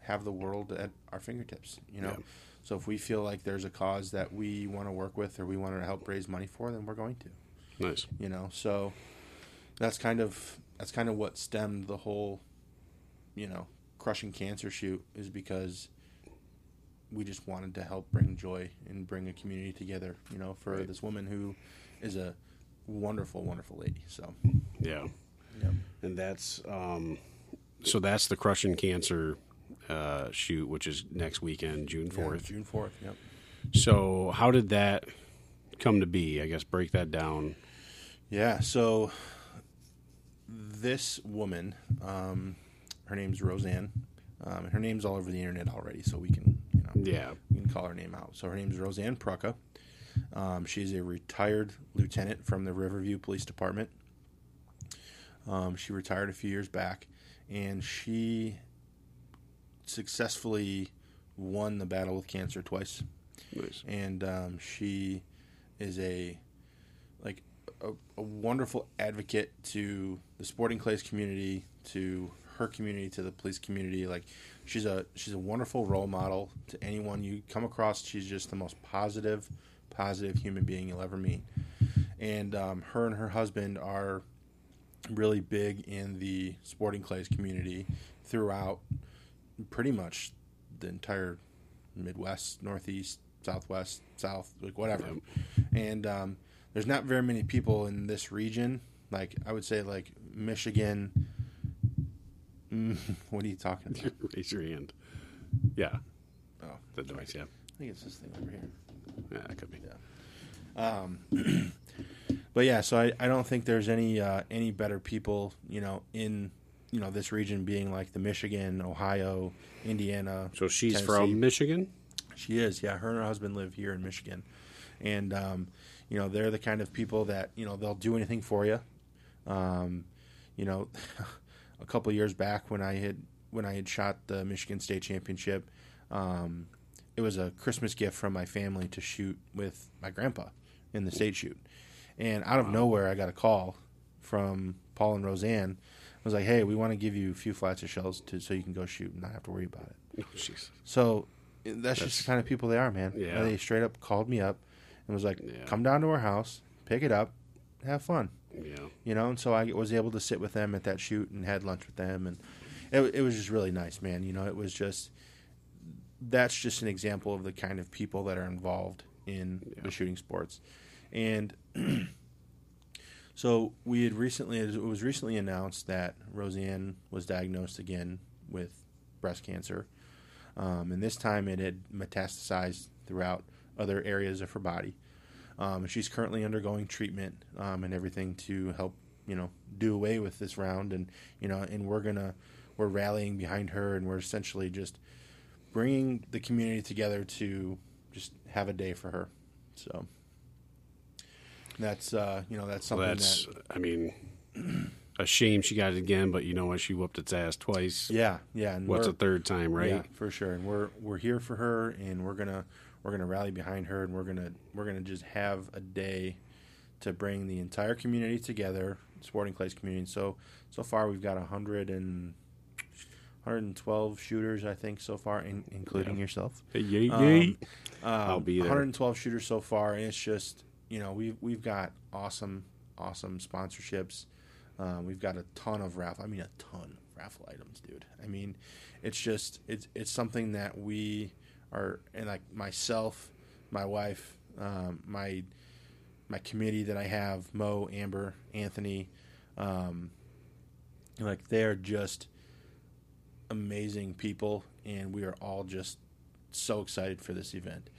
B: have the world at our fingertips. You know,
A: Yeah.
B: so if we feel like there's a cause that we want to work with or we want to help raise money for, then we're going to.
A: Nice.
B: You know, so that's kind of that's kind of what stemmed the whole, you know, crushing cancer shoot is because we just wanted to help bring joy and bring a community together. You know, for
A: Right.
B: this woman who is a wonderful, wonderful lady. So.
A: Yeah.
B: Yep.
A: And that's um, so that's the crushing cancer uh, shoot, which is next weekend, June fourth.
B: June fourth. Yep.
A: So how did that come to be? I guess break that down.
B: Yeah. So this woman, um, her name's Rosanne. Um, and her name's all over the internet already, so we can, you know,
A: Yeah.
B: we can call her name out. So her name is Rosanne Prucka. Um, she's a retired lieutenant from the Riverview Police Department. Um, she retired a few years back, and she successfully won the battle with cancer twice
A: Nice.
B: and um, she is a like a, a wonderful advocate to the sporting clays community, to her community, to the police community. Like she's a she's a wonderful role model to anyone you come across. She's just the most positive, positive human being you'll ever meet. And um, her and her husband are really big in the sporting clays community throughout pretty much the entire Midwest, Northeast, Southwest, South, like whatever. And um, there's not very many people in this region. Like I would say, like Michigan. What are you talking about?
A: Raise your hand. Yeah.
B: Oh,
A: The noise. Yeah.
B: I think it's this thing over here.
A: Yeah, it could be. Yeah.
B: Um, but yeah, so I, I don't think there's any uh, any better people, you know, in you know this region being like the Michigan, Ohio, Indiana.
A: So she's
B: Tennessee.
A: from Michigan.
B: She is, yeah. Her and her husband live here in Michigan, and um, you know they're the kind of people that you know they'll do anything for you. Um, you know, a couple years back when I had when I had shot the Michigan State Championship, um, it was a Christmas gift from my family to shoot with my grandpa in the state shoot, and out of nowhere I got a call from Paul and Rosanne. I was like, "Hey, we want to give you a few flats of shells to, so you can go shoot and not have to worry about it."
A: Oh.
B: So that's,
A: That's-
B: just the kind of people they are, man.
A: Yeah.
B: They straight up called me up and was like,
A: Yeah.
B: "Come down to our house, pick it up, have fun."
A: Yeah.
B: You know, and so I was able to sit with them at that shoot and had lunch with them, and it, it was just really nice, man. You know, it was just that's just an example of the kind of people that are involved in
A: Yeah.
B: the shooting sports, and so we had recently it was recently announced that Rosanne was diagnosed again with breast cancer, um, and this time it had metastasized throughout other areas of her body. Um, she's currently undergoing treatment um, and everything to help you know do away with this round, and you know, and we're gonna we're rallying behind her, and we're essentially just bringing the community together to just have a day for her. So that's uh, you know that's
A: So
B: something
A: that's.
B: that
A: I mean, a shame she got it again, but you know what? She whooped its ass twice.
B: yeah yeah. And
A: What's a third time, right?
B: Yeah, for sure. And we're we're here for her, and we're gonna we're gonna rally behind her, and we're gonna we're gonna just have a day to bring the entire community together, sporting clays community. So so far we've got a hundred and 112 shooters, I think, so far, in, including
A: Yeah.
B: yourself.
A: Hey, yay,
B: Um,
A: yay.
B: Um,
A: I'll be there.
B: 112 shooters so far, and it's just you know we've we've got awesome awesome sponsorships. Um, we've got a ton of raffle. I mean, a ton of raffle items, dude. I mean, it's just it's it's something that we are, and like myself, my wife, um, my my committee that I have, Mo, Amber, Anthony, um, like they are just amazing people, and we are all just so excited for this event.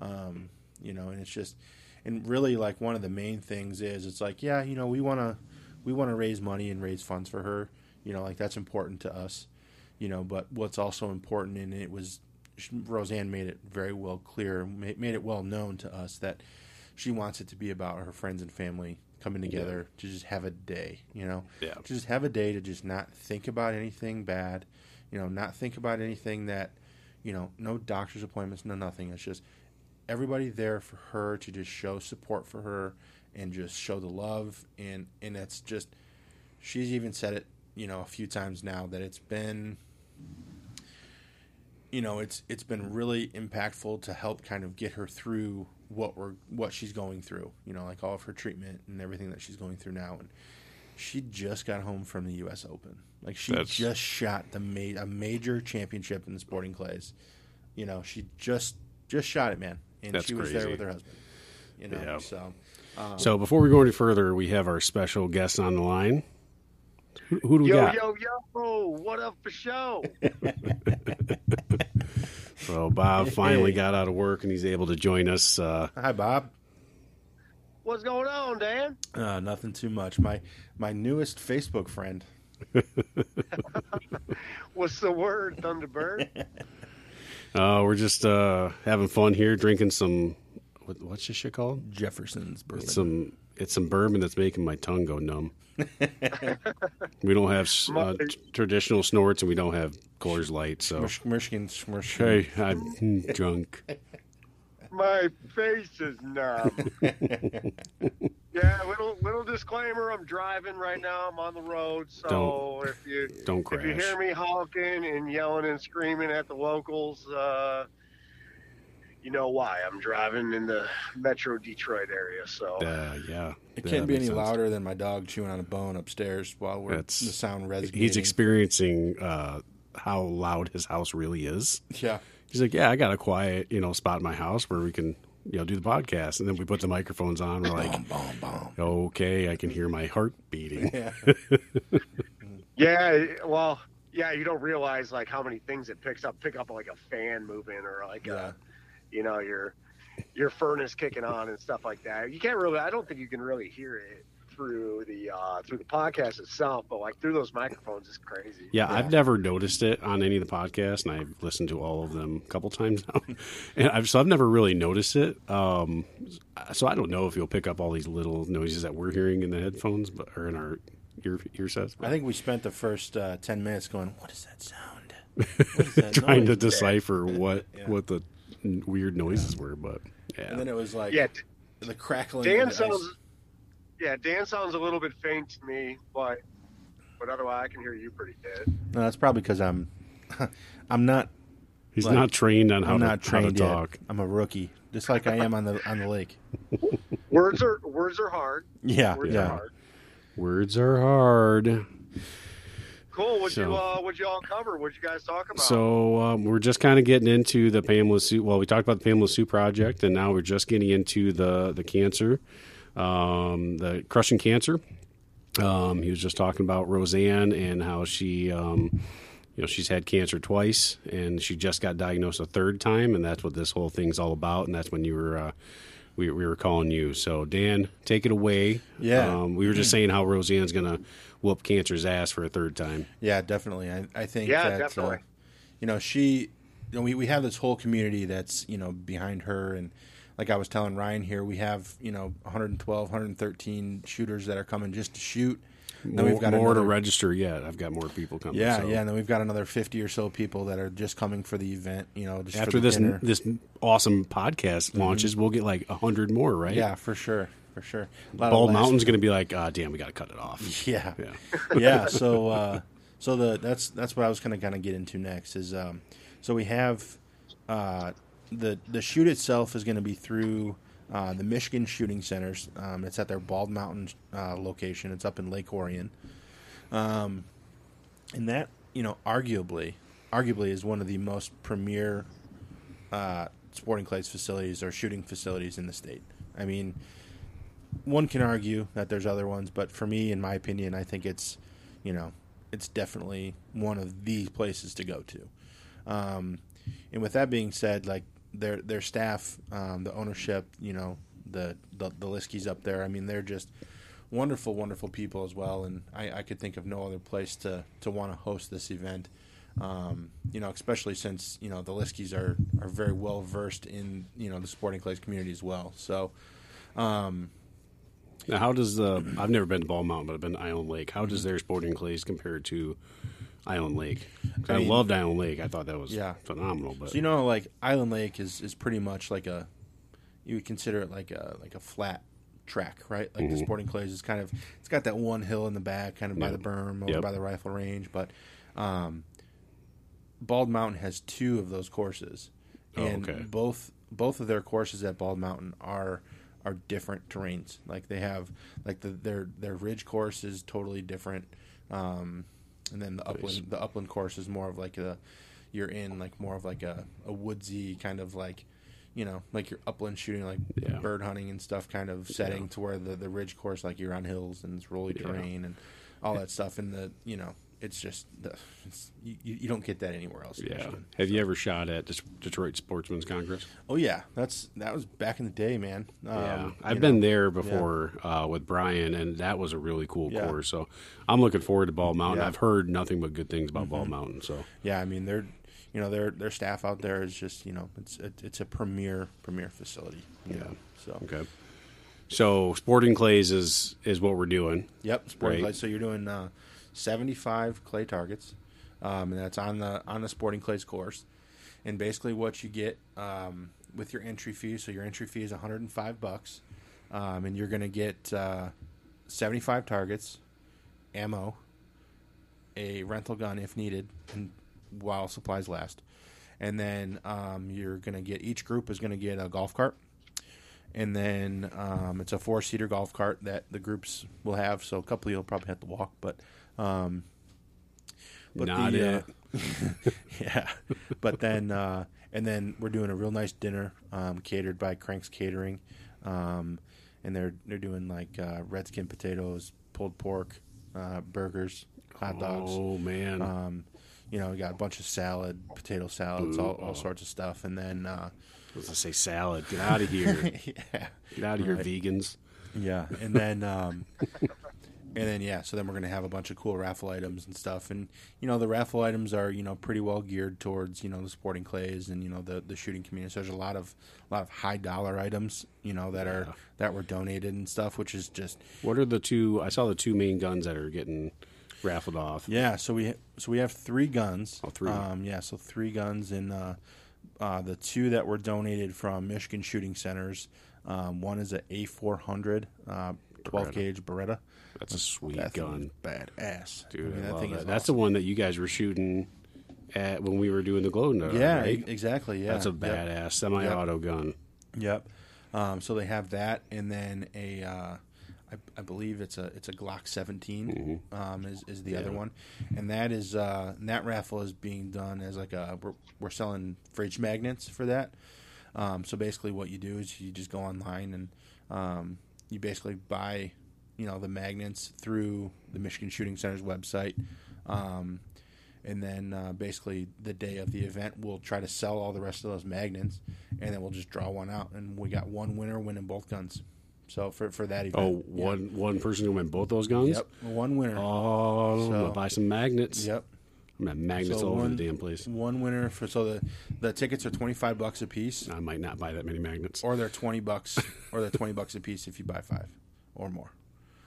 B: Um, you know, and it's just, and really like one of the main things is it's like, yeah, you know, we want to, we want to raise money and raise funds for her. You know, like that's important to us. You know, but what's also important, and it was Rosanne made it very well clear, made it well known to us that she wants it to be about her friends and family coming together to just have a day. You know,
A: Yeah.
B: to just have a day to just not think about anything bad, you know, not think about anything that, you know, no doctor's appointments, no nothing. It's just everybody there for her to just show support for her and just show the love and and it's just she's even said it you know a few times now that it's been you know it's it's been really impactful to help kind of get her through what we're what she's going through you know like all of her treatment and everything that she's going through now and she just got home from the US Open like she
A: That's-
B: just shot the ma- a major championship in the sporting clays you know she just just shot it man and
A: That's
B: she was there with her husband you know
A: Yeah.
B: so um,
A: So before we go any further, we have our special guest on the line. Who, who do we
C: Yo,
A: got?
C: yo, yo! What up for show?
A: So Bob finally got out of work and he's able to join us. Uh,
B: hi Bob
C: What's going on, Dan?
B: uh, nothing too much my my newest Facebook friend
C: What's the word, Thunderbird?
A: uh, we're just uh, having fun here, drinking some. What, what's this shit called?
B: Jefferson's bourbon
A: It's some. It's some bourbon that's making my tongue go numb. We don't have uh, t- traditional snorts and we don't have Coors Light. So
B: Michigan, Michigan.
A: hey, I'm drunk.
C: My face is numb. yeah, little little disclaimer. I'm driving right now. I'm on the road, so
A: Don't-
C: if you
A: Don't
C: if you hear me honking and yelling and screaming at the locals, uh, you know why. I'm driving in the Metro Detroit area, so
A: Uh, yeah,
B: It
A: Yeah,
B: can't
A: that
B: be any
A: sense.
B: louder than my dog chewing on a bone upstairs while we're
A: That's-
B: the sound resonating.
A: He's experiencing uh, how loud his house really is.
B: yeah,
A: He's like, yeah, I got a quiet, you know, spot in my house where we can, you know, do the podcast. And then we put the microphones on. We're like,
B: boom, boom. boom.
A: okay, I can hear my heart beating.
B: Yeah,
C: Yeah, well, yeah, you don't realize like how many things it picks up. Pick up like a fan moving or like
B: yeah.
C: a, you know, your your furnace kicking on and stuff like that. You can't really. I don't think you can really hear it through the uh through the podcast itself, but like through those microphones, it's crazy.
A: Yeah, I've never noticed it on any of the podcasts, and I've listened to all of them a couple times now. and I've, so I've never really noticed it. Um, so I don't know if you'll pick up all these little noises that we're hearing in the headphones, but or in our ear ear sets.
B: I think we spent the first uh, ten minutes going, "What is that sound?" What is that
A: trying to decipher what
B: Yeah.
A: what the weird noises were, but yeah,
B: And then it was like
C: Yeah,
B: the crackling.
C: Dan
B: and the ice.
C: sounds. Yeah, Dan sounds a little bit faint to me, but but otherwise I can hear you pretty good.
B: No, that's probably because I'm, I'm not,
A: he's
B: like,
A: not trained on how
B: I'm
A: to,
B: not
A: how
B: trained
A: to
B: yet.
A: talk.
B: I'm a rookie, just like I am on the on the lake.
C: Words are words are hard.
B: Yeah,
C: Words are
B: yeah.
C: hard.
A: Words are hard.
C: Cool. What'd
A: So-
C: you uh, what'd you all cover? What'd you guys talk about?
A: So um, we're just kind of getting into the Pamela Sue. Well, we talked about the Pamela Sue project, and now we're just getting into the the cancer, um, the crushing cancer. Um, he was just talking about Rosanne and how she, um, you know, she's had cancer twice, and she just got diagnosed a third time, and that's what this whole thing's all about. And that's when you were. Uh, we, we were calling you. So, Dan, take it away.
B: Yeah.
A: Um, we were just saying how Rosanne's going to whoop cancer's ass for a third time.
B: Yeah, definitely. I, I think
C: Yeah,
B: that,
C: definitely.
B: Uh, you know, she, you know, we, we have this whole community that's, you know, behind her. And like I was telling Ryan here, we have, you know, 112, 113 shooters that are coming just to shoot. Then we've got
A: more to register yet. I've got more people coming.
B: Yeah,
A: so.
B: yeah. And then we've got another 50 or so people that are just coming for the event, you know, just
A: After this
B: dinner.
A: this awesome podcast launches, we'll get like a hundred more, right?
B: Yeah, for sure. For sure.
A: Bald Mountain's going to be like, ah, damn, we got to cut it off.
B: Yeah.
A: Yeah.
B: yeah. So, uh, so the that's that's what I was going to kind of get into next is um, so we have uh, the the shoot itself is going to be through uh, the Michigan Shooting Centers. Um, it's at their Bald Mountain uh, location. It's up in Lake Orion, um, and that you know arguably arguably is one of the most premier uh, sporting clays facilities or shooting facilities in the state. I mean, one can argue that there's other ones, but for me, in my opinion, I think it's, you know, it's definitely one of the places to go to. Um, and with that being said, like their their staff, um, the ownership, you know, the the, the Liskies up there. I mean, they're just wonderful, wonderful people as well. And I, I could think of no other place to to want to host this event. Um, you know, especially since you know the Liskies are are very well versed in you know the sporting clays community as well. So. Um,
A: Now, how does the? I've never been to Bald Mountain, but I've been to Island Lake. How does their sporting clays compare to Island Lake? I,
B: I mean-
A: loved Island Lake. I thought that was
B: Yeah.
A: phenomenal. But
B: So you know, like Island Lake is is pretty much like a you would consider it like a like a flat track, right? Like
A: Mm-hmm.
B: the Sporting Clays is kind of it's got that one hill in the back, kind of by the berm over
A: Yep.
B: by the rifle range, but um, Bald Mountain has two of those courses,
A: Oh,
B: and
A: okay.
B: both both of their courses at Bald Mountain are are different terrains. Like they have like the their their ridge course is totally different, um, and then the upland the upland course is more of like a you're in like more of like a, a woodsy kind of like you know like you're upland shooting like
A: Yeah.
B: bird hunting and stuff kind of setting
A: Yeah.
B: to where the the ridge course like you're on hills and it's rolly terrain and all that stuff and the you know it's just the it's, you, you don't get that anywhere else
A: Yeah.
B: Michigan.
A: Have you ever shot at Detroit Sportsman's Congress?
B: Oh yeah, that's that was back in the day, man. Um,
A: yeah, I've
B: know,
A: been there before uh, with Brian, and that was a really cool
B: Yeah.
A: course. So I'm looking forward to Bald Mountain.
B: Yeah. Mm-hmm.
A: I've heard nothing but good things about Bald Mountain. So
B: Yeah, I mean their you know their their staff out there is just you know it's it, it's a premier premier facility.
A: Yeah.
B: know, so
A: okay. So Sporting Clays is is what we're doing.
B: Yep, sporting
A: Right.
B: clays. So you're doing uh, 75 clay targets, um, and that's on the on the sporting clays course. And basically, what you get um, with your entry fee. So your entry fee is 105 bucks, um, and you're going to get uh, 75 targets, ammo, a rental gun if needed, and while supplies last. And then um, you're going to get each group is going to get a golf cart and then um, it's a four seater golf cart that the groups will have. So a couple of you'll probably have to walk, but um, but
A: Not
B: the,
A: it.
B: uh, yeah. But then uh, and then we're doing a real nice dinner um, catered by Cranks Catering, um, and they're they're doing like uh, red skin potatoes, pulled pork, uh, burgers, hot dogs.
A: Oh man,
B: Um, you know, we got a bunch of salad, potato salads, all, all sorts of stuff, and then uh,
A: I was gonna say salad. Get out of here.
B: yeah,
A: Get out of here, vegans.
B: Yeah, and then um, and then yeah, so then we're gonna have a bunch of cool raffle items and stuff, and you know the raffle items are you know pretty well geared towards you know the sporting clays and you know the the shooting community. So there's a lot of a lot of high dollar items you know that are that were donated and stuff, which is just
A: What are the two? I saw the two main guns that are getting raffled off.
B: yeah. So we so we have three guns.
A: Oh, three.
B: Um, yeah, so three guns and uh, uh, the two that were donated from Michigan Shooting Centers. Um, one is a A400 uh, 12
A: Beretta.
B: gauge Beretta.
A: That's a sweet
B: That
A: gun,
B: badass,
A: dude.
B: I mean,
A: I
B: that thing
A: that.
B: is
A: That's the one that you guys were shooting at when we were doing the glow dome.
B: Yeah,
A: right?
B: exactly. Yeah,
A: That's a
B: Yep.
A: badass semi-auto gun.
B: Yep. Um, so they have that, and then a, uh, I, I believe it's a it's a Glock 17 um, is is the other
A: Mm-hmm.
B: One, and that is uh, and that raffle is being done as like a we're, we're selling fridge magnets for that. Um, so basically, what you do is you just go online and um, you basically buy, you know, the magnets through the Michigan Shooting Center's website. Um, and then uh, basically the day of the event, we'll try to sell all the rest of those magnets, and then we'll just draw one out, and we got one winner winning both guns. So for for that event,
A: Oh,
B: yeah.
A: one one person gonna win both those guns.
B: yep, one winner,
A: Oh, I'm gonna buy some magnets.
B: yep,
A: I'm gonna magnets
B: So
A: all over
B: one-
A: the damn place.
B: one winner for so the the tickets are twenty five bucks a piece,
A: I might not buy that many magnets.
B: or they're twenty bucks, or they're twenty bucks a piece if you buy five or more.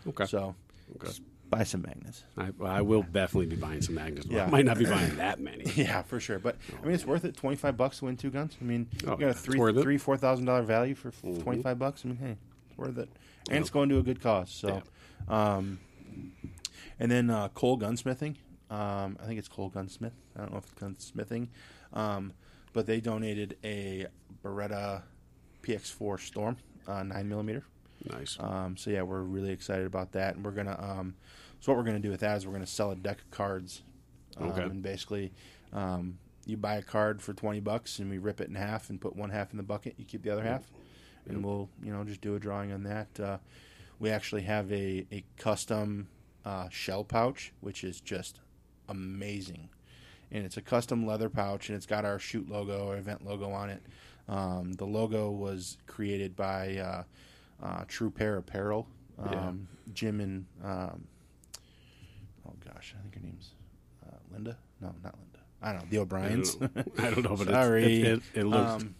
A: Okay.
B: So
A: okay.
B: just buy some magnets.
A: I, I will definitely be buying some magnets.
B: Yeah.
A: I might not be buying that many.
B: Yeah, for sure. But I mean, it's worth it. Twenty five bucks to win two guns. I mean,
A: Oh,
B: you got a three, three, four thousand dollar value for
A: Mhm.
B: twenty five bucks. I mean, hey, it's worth it, and
A: Yep.
B: it's going to a good cause. So, um, and then uh, Cole Gunsmithing. Um, I think it's Cole Gunsmith. I don't know if it's Gunsmithing, um, but they donated a Beretta PX4 Storm uh, nine millimeter.
A: Nice.
B: Um, so yeah, we're really excited about that, and we're gonna. Um, so what we're gonna do with that is we're gonna sell a deck of cards. Um,
A: Okay.
B: And basically, um, you buy a card for twenty bucks, and we rip it in half and put one half in the bucket. You keep the other half, and we'll you know just do a drawing on that. Uh, we actually have a a custom uh, shell pouch, which is just amazing, and it's a custom leather pouch, and it's got our shoot logo or event logo on it. Um, the logo was created by uh, uh, True Pair Apparel, um,
A: Yeah.
B: Jim and um, oh gosh, I think her name's uh, Linda. No, not Linda. I don't know the
A: I
B: O'Briens.
A: don't know, I don't know but
B: Sorry.
A: It, it, it looks.
B: Um,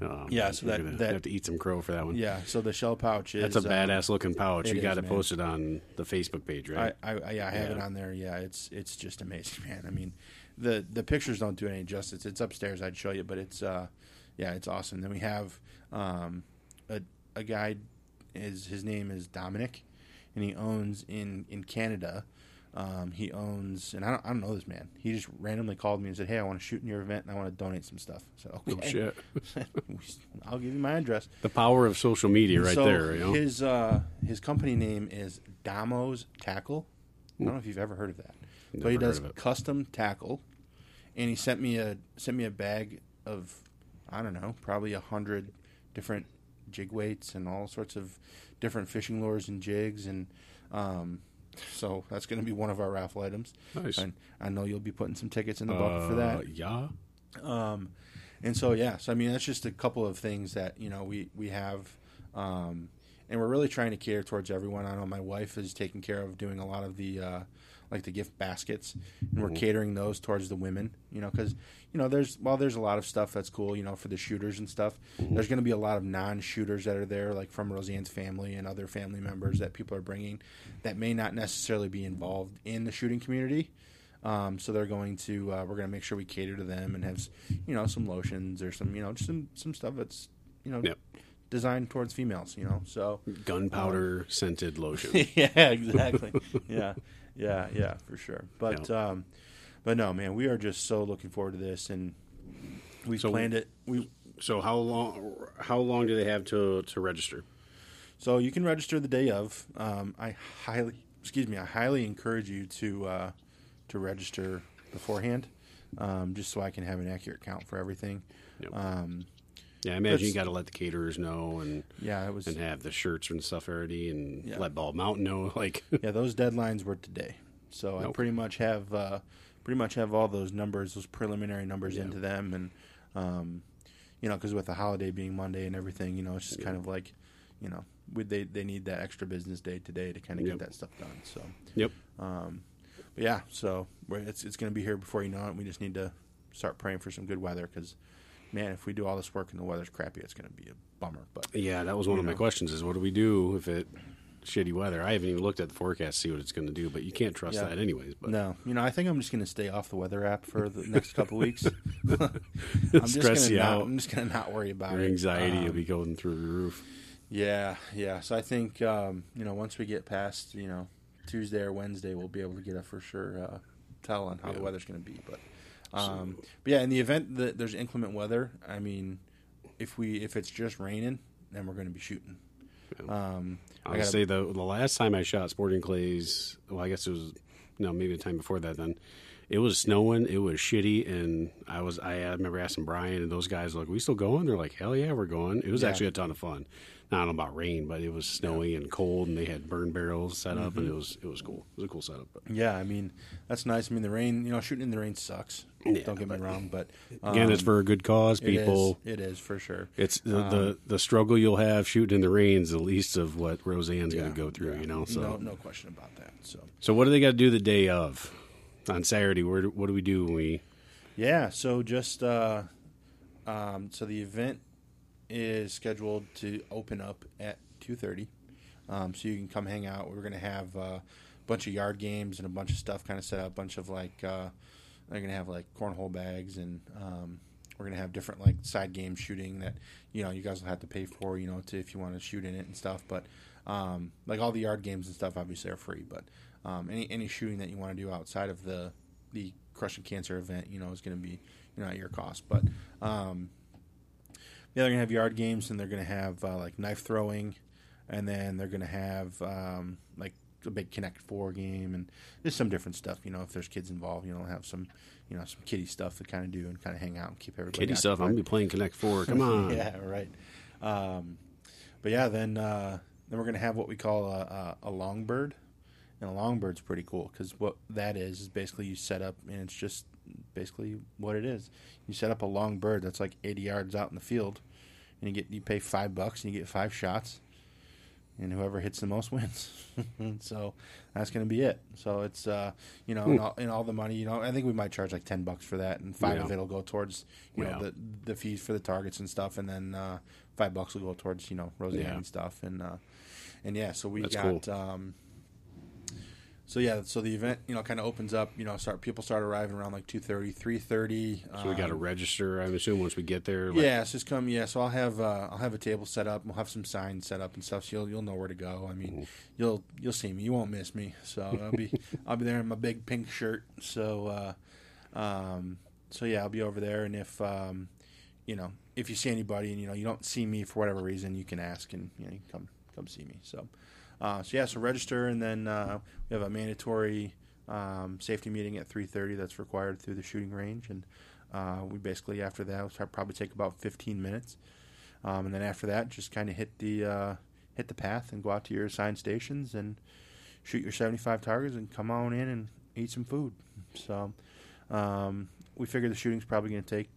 A: um,
B: yeah, so that-
A: gonna
B: that-
A: have to eat some crow for that one.
B: yeah, so the shell pouch is
A: That's a
B: um,
A: badass looking pouch.
B: it
A: You got
B: is,
A: to
B: man.
A: post it on the Facebook page, right?
B: I, I, yeah, I have it on there. Yeah, it's it's just amazing, man. I mean, the the pictures don't do any justice. It's upstairs. I'd show you, but it's uh, yeah, it's awesome. Then we have um, a, a guy is his name is Dominic, and he owns in in Canada. Um, he owns, and I don't, I don't know this man. He just randomly called me and said, "Hey, I want to shoot in your event, and I want to donate some stuff." I said,
A: Oh shit!
B: I'll give you my address."
A: The power of social media, right
B: so
A: there. You know,
B: his uh, his company name is Damos Tackle. I don't know if you've ever heard of that.
A: Never
B: but he does custom tackle, and he sent me a sent me a bag of I don't know, probably a hundred different jig weights and all sorts of different fishing lures and jigs, and um, so that's going to be one of our raffle items.
A: Nice.
B: And I know you'll be putting some tickets in the bucket for that.
A: Uh, Yeah.
B: Um, and so yeah, so I mean that's just a couple of things that you know we we have, um, and we're really trying to cater towards everyone. I know my wife is taking care of doing a lot of the uh, like the gift baskets, and we're catering those towards the women. You know, because you know there's while there's a lot of stuff that's cool, you know, for the shooters and stuff. There's going to be a lot of non-shooters that are there, like from Rosanne's family and other family members that people are bringing, that may not necessarily be involved in the shooting community. Um, so they're going to uh, we're going to make sure we cater to them and have you know some lotions or some you know just some some stuff that's you know
A: Yep.
B: designed towards females. You know, so
A: Gunpowder scented lotion.
B: yeah, exactly. yeah, yeah, yeah, for sure. But um, but no, man, we are just so looking forward to this, and we
A: So-
B: planned it. We
A: So how long? How long do they have to to register?
B: so you can register the day of. Um, I highly, excuse me, I highly encourage you to uh, to register beforehand, um, just so I can have an accurate count for everything.
A: Yep.
B: Um,
A: Yeah, I imagine you got to let the caterers know and
B: yeah, it was.
A: and have the shirts and stuff already, and
B: Yeah.
A: let Bald Mountain know. Like,
B: yeah, those deadlines were today, so I pretty much have uh, pretty much have all those numbers, those preliminary numbers
A: Yeah.
B: into them, and um, you know, because with the holiday being Monday and everything, you know, it's just kind of like, you know, would they they need that extra business day today to kind of
A: Yep.
B: get that stuff done. So,
A: yep,
B: um, but yeah, so we're, it's it's going to be here before you know it. We just need to start praying for some good weather because. Man, if we do all this work and the weather's crappy, it's going to be a bummer. But
A: yeah, that was one of my questions: is what do we do if it shitty weather? I haven't even looked at the forecast to see what it's going to do, but you can't trust
B: Yeah.
A: that anyways. But
B: no, you know, I think I'm just going to stay off the weather app for the next couple weeks. I'm just
A: stress
B: gonna
A: you
B: not,
A: out.
B: I'm just gonna not worry about it.
A: Your anxiety
B: Um,
A: will be going through the roof.
B: Yeah, yeah. So I think um, you know once we get past you know Tuesday or Wednesday, we'll be able to get a for sure uh, tell on how the weather's going to be. But um, but yeah, in the event that there's inclement weather, I mean, if we if it's just raining, then we're going to be shooting. Um,
A: I
B: gotta-
A: say the the last time I shot sporting clays, well, I guess it was no, maybe the time before that. Then it was snowing, it was shitty, and I was I, I remember asking Brian and those guys like, "We still going?" They're like, "Hell yeah, we're going." It was
B: Yeah.
A: actually a ton of fun. Now, I don't know about rain, but it was snowy and cold, and they had burn barrels set up,
B: Mm-hmm.
A: and it was it was cool. It was a cool setup. But
B: yeah, I mean that's nice. I mean the rain, you know, shooting in the rain sucks.
A: Yeah,
B: Don't get me wrong, but
A: again, it's
B: um,
A: for a good cause, people.
B: it is for sure.
A: It's the, the the struggle you'll have shooting in the rain is the least of what Rosanne's going to go through.
B: yeah.
A: You know, so
B: no, no question about that. So
A: so what do they got to do the day of on Saturday? Where what do we do when we?
B: Yeah, so just uh, um, so the event is scheduled to open up at two thirty, um, so you can come hang out. We're gonna have uh, a bunch of yard games and a bunch of stuff kind of set up. A bunch of like uh, they're gonna have like cornhole bags and um, we're gonna have different like side game shooting that you know you guys will have to pay for you know to if you want to shoot in it and stuff. But um, like all the yard games and stuff obviously are free, but um, any any shooting that you want to do outside of the the crushing cancer event, you know, is going to be you know at your cost. But um, yeah, they're going to have yard games and they're going to have uh, like knife throwing, and then they're going to have um, like a big Connect Four game and just some different stuff. You know, if there's kids involved, you know, have some you know some kiddie stuff to kind of do and kind of hang out and keep everybody
A: Kitty stuff. I'm gonna be playing Connect Four. Come on.
B: yeah, right. Um, but yeah, then uh, then we're gonna have what we call a, a, a long bird, and a long bird's pretty cool because what that is is basically you set up and it's just basically what it is. You set up a long bird that's like 80 yards out in the field, and you get you pay five bucks and you get five shots, and whoever hits the most wins. so that's gonna be it. So it's uh, you know, in all, and all the money, you know, I think we might charge like 10 bucks for that, and five
A: Yeah.
B: of it'll go towards you know the the fees for the targets and stuff, and then uh, five bucks will go towards you know Rosanne
A: Yeah.
B: and stuff, and uh, and yeah, so we
A: That's
B: got um, so yeah, so the event you know kind of opens up. You know, start people start arriving around like 2.30, 3.30.
A: So we got to
B: um,
A: register. I assume once we get there. Like,
B: yeah, it's just come. Yeah, so I'll have uh, I'll have a table set up. We'll have some signs set up and stuff. So you'll you'll know where to go. I mean, you'll you'll see me. You won't miss me. So I'll be I'll be there in my big pink shirt. So uh, um, so yeah, I'll be over there. And if um, you know if you see anybody and you know you don't see me for whatever reason, you can ask and you know you can come come see me. So uh, so yeah, so register and then uh, we have a mandatory um, safety meeting at 3:30 that's required through the shooting range and. Uh, we basically after that will probably take about 15 minutes, um, and then after that, just kind of hit the uh, hit the path and go out to your assigned stations and shoot your 75 targets and come on in and eat some food. So um, we figure the shooting's probably going to take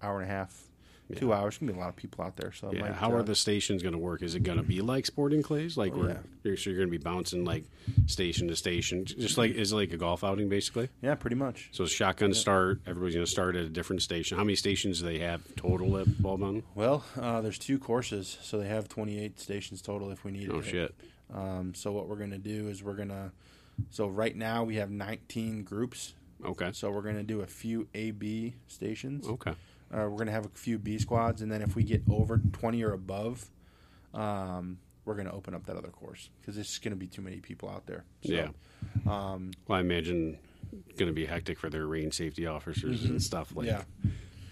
B: hour and a half, two
A: Yeah.
B: hours. Gonna be a lot of people out there. So
A: Yeah,
B: might,
A: how
B: uh,
A: are the stations going to work? Is it going to be like sporting clays? Like
B: Oh, yeah.
A: you're, so you're going to be bouncing like station to station, just like is it like a golf outing basically?
B: Yeah, pretty much.
A: So shotgun start. Everybody's going to start at a different station. How many stations do they have total at Bald Mountain?
B: Well, uh, there's two courses, so they have 28 stations total if we need
A: Oh
B: it.
A: shit!
B: Um, so what we're going to do is we're going to. So right now we have 19 groups.
A: Okay,
B: So we're going to do a few AB stations.
A: okay,
B: Uh, we're going to have a few B squads, and then if we get over 20 or above, um, we're going to open up that other course because it's going to be too many people out there. So,
A: yeah.
B: Um,
A: Well, I imagine going to be hectic for their range safety officers and stuff like.
B: yeah.